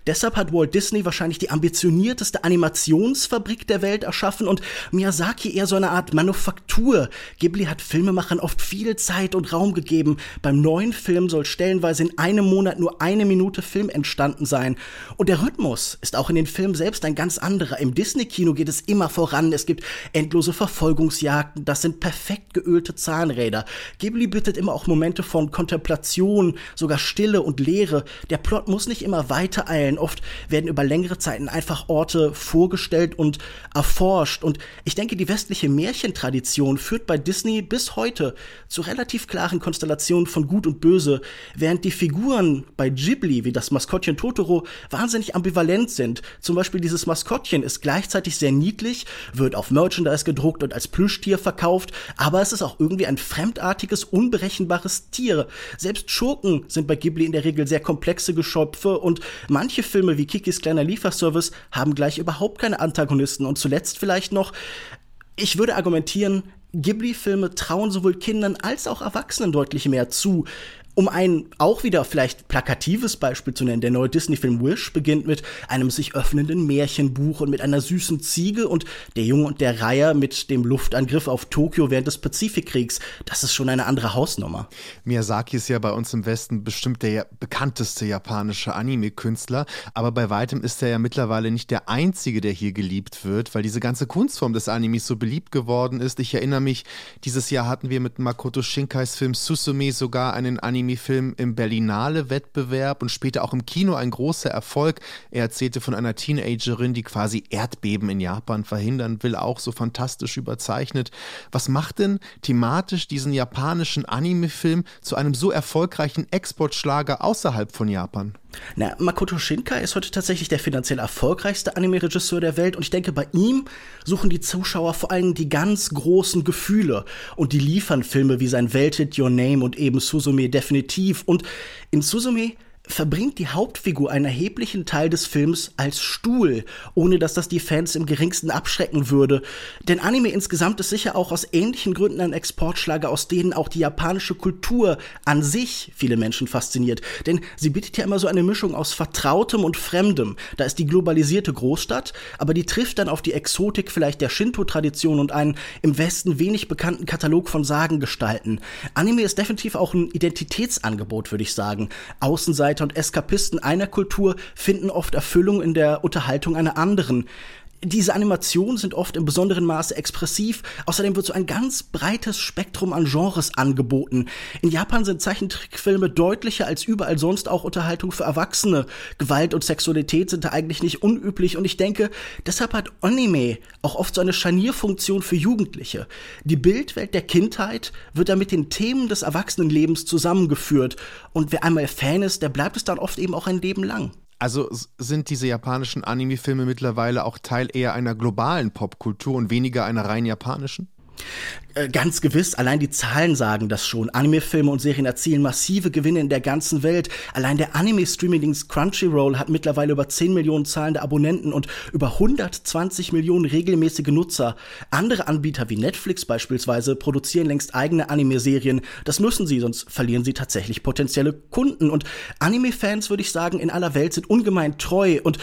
Deshalb hat Walt Disney wahrscheinlich die ambitionierteste Animationsfabrik der Welt erschaffen und Miyazaki eher so eine Art Manufaktur. Ghibli hat Filmemachern oft viel Zeit und Raum gegeben. Beim neuen Film soll stellenweise in einem Monat nur eine Minute Film entstanden sein. Und der Rhythmus ist auch in den Filmen selbst ein ganz anderer. Im Disney-Kino geht es immer voran. Es gibt endlose Verfolgungsjagden. Das sind perfekt geölte Zahnräder. Ghibli bittet immer auch Momente von Kontemplation, sogar Stille und Leere. Der Plot muss nicht immer weiter eilen Fällen. Oft werden über längere Zeiten einfach Orte vorgestellt und erforscht. Und ich denke, die westliche Märchentradition führt bei Disney bis heute zu relativ klaren Konstellationen von Gut und Böse, während die Figuren bei Ghibli, wie das Maskottchen Totoro, wahnsinnig ambivalent sind. Zum Beispiel dieses Maskottchen ist gleichzeitig sehr niedlich, wird auf Merchandise gedruckt und als Plüschtier verkauft, aber es ist auch irgendwie ein fremdartiges, unberechenbares Tier. Selbst Schurken sind bei Ghibli in der Regel sehr komplexe Geschöpfe und manche Manche Filme wie Kikis kleiner Lieferservice haben gleich überhaupt keine Antagonisten. Und zuletzt vielleicht noch, ich würde argumentieren, Ghibli-Filme trauen sowohl Kindern als auch Erwachsenen deutlich mehr zu. Um ein auch wieder vielleicht plakatives Beispiel zu nennen, der neue Disney-Film Wish beginnt mit einem sich öffnenden Märchenbuch und mit einer süßen Ziege und der Junge und der Reiher mit dem Luftangriff auf Tokio während des Pazifikkriegs. Das ist schon eine andere Hausnummer. Miyazaki ist ja bei uns im Westen bestimmt der bekannteste japanische Anime-Künstler, aber bei weitem ist er ja mittlerweile nicht der einzige, der hier geliebt wird, weil diese ganze Kunstform des Animes so beliebt geworden ist. Ich erinnere mich, dieses Jahr hatten wir mit Makoto Shinkais Film Susume sogar einen Anime Anime-Film im Berlinale-Wettbewerb und später auch im Kino ein großer Erfolg. Er erzählte von einer Teenagerin, die quasi Erdbeben in Japan verhindern will, auch so fantastisch überzeichnet. Was macht denn thematisch diesen japanischen Anime-Film zu einem so erfolgreichen Exportschlager außerhalb von Japan? Na, Makoto Shinkai ist heute tatsächlich der finanziell erfolgreichste Anime-Regisseur der Welt und ich denke, bei ihm suchen die Zuschauer vor allem die ganz großen Gefühle und die liefern Filme wie sein Welthit Your Name und eben Suzume definitiv. Und in Suzume verbringt die Hauptfigur einen erheblichen Teil des Films als Stuhl, ohne dass das die Fans im geringsten abschrecken würde. Denn Anime insgesamt ist sicher auch aus ähnlichen Gründen ein Exportschlager, aus denen auch die japanische Kultur an sich viele Menschen fasziniert. Denn sie bietet ja immer so eine Mischung aus Vertrautem und Fremdem. Da ist die globalisierte Großstadt, aber die trifft dann auf die Exotik vielleicht der Shinto-Tradition und einen im Westen wenig bekannten Katalog von Sagengestalten. Anime ist definitiv auch ein Identitätsangebot, würde ich sagen. Außenseiter und Eskapisten einer Kultur finden oft Erfüllung in der Unterhaltung einer anderen. Diese Animationen sind oft im besonderen Maße expressiv. Außerdem wird so ein ganz breites Spektrum an Genres angeboten. In Japan sind Zeichentrickfilme deutlicher als überall sonst auch Unterhaltung für Erwachsene. Gewalt und Sexualität sind da eigentlich nicht unüblich und ich denke, deshalb hat Anime auch oft so eine Scharnierfunktion für Jugendliche. Die Bildwelt der Kindheit wird da mit den Themen des Erwachsenenlebens zusammengeführt und wer einmal Fan ist, der bleibt es dann oft eben auch ein Leben lang. Also sind diese japanischen Anime-Filme mittlerweile auch Teil eher einer globalen Popkultur und weniger einer rein japanischen? Äh, ganz gewiss, allein die Zahlen sagen das schon. Anime-Filme und Serien erzielen massive Gewinne in der ganzen Welt. Allein der Anime-Streaming-Dienst Crunchyroll hat mittlerweile über 10 Millionen zahlende Abonnenten und über 120 Millionen regelmäßige Nutzer. Andere Anbieter wie Netflix beispielsweise produzieren längst eigene Anime-Serien. Das müssen sie, sonst verlieren sie tatsächlich potenzielle Kunden. Und Anime-Fans, würde ich sagen, in aller Welt sind ungemein treu und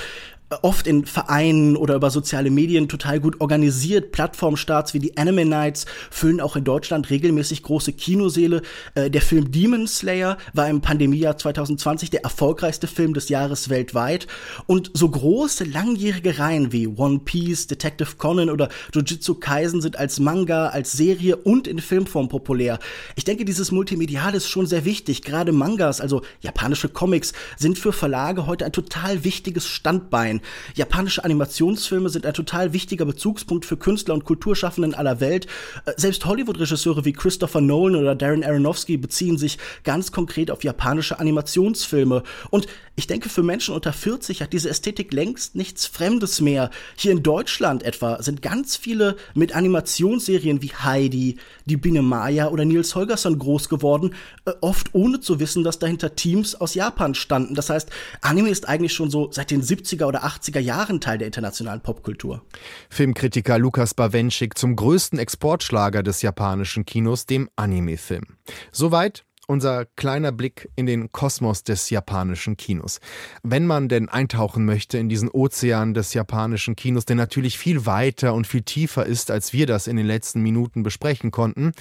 oft in Vereinen oder über soziale Medien total gut organisiert. Plattformstarts wie die Anime Nights füllen auch in Deutschland regelmäßig große Kinoseele. Äh, der Film Demon Slayer war im Pandemiejahr 2020 der erfolgreichste Film des Jahres weltweit. Und so große, langjährige Reihen wie One Piece, Detective Conan oder Jujutsu Kaisen sind als Manga, als Serie und in Filmform populär. Ich denke, dieses Multimedial ist schon sehr wichtig. Gerade Mangas, also japanische Comics, sind für Verlage heute ein total wichtiges Standbein. Japanische Animationsfilme sind ein total wichtiger Bezugspunkt für Künstler und Kulturschaffenden aller Welt. Äh, selbst Hollywood-Regisseure wie Christopher Nolan oder Darren Aronofsky beziehen sich ganz konkret auf japanische Animationsfilme. Und ich denke, für Menschen unter 40 hat diese Ästhetik längst nichts Fremdes mehr. Hier in Deutschland etwa sind ganz viele mit Animationsserien wie Heidi, die Biene Maya oder Nils Holgersson groß geworden, äh, oft ohne zu wissen, dass dahinter Teams aus Japan standen. Das heißt, Anime ist eigentlich schon so seit den 70er oder 80er Jahren Teil der internationalen Popkultur. Filmkritiker Lukas Bawenschik zum größten Exportschlager des japanischen Kinos, dem Anime-Film. Soweit unser kleiner Blick in den Kosmos des japanischen Kinos. Wenn man denn eintauchen möchte in diesen Ozean des japanischen Kinos, der natürlich viel weiter und viel tiefer ist, als wir das in den letzten Minuten besprechen konnten,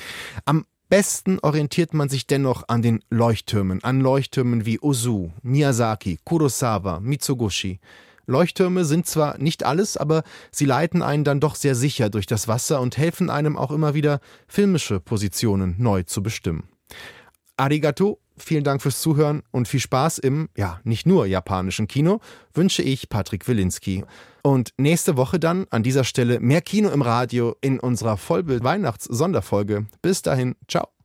am besten orientiert man sich dennoch an den Leuchttürmen, an Leuchttürmen wie Ozu, Miyazaki, Kurosawa, Mitsugushi. Leuchttürme sind zwar nicht alles, aber sie leiten einen dann doch sehr sicher durch das Wasser und helfen einem auch immer wieder, filmische Positionen neu zu bestimmen. Arigato, vielen Dank fürs Zuhören und viel Spaß im, ja, nicht nur japanischen Kino, wünsche ich Patrick Wilinski. Und nächste Woche dann an dieser Stelle mehr Kino im Radio in unserer Vollbild-Weihnachts-Sonderfolge. Bis dahin, ciao.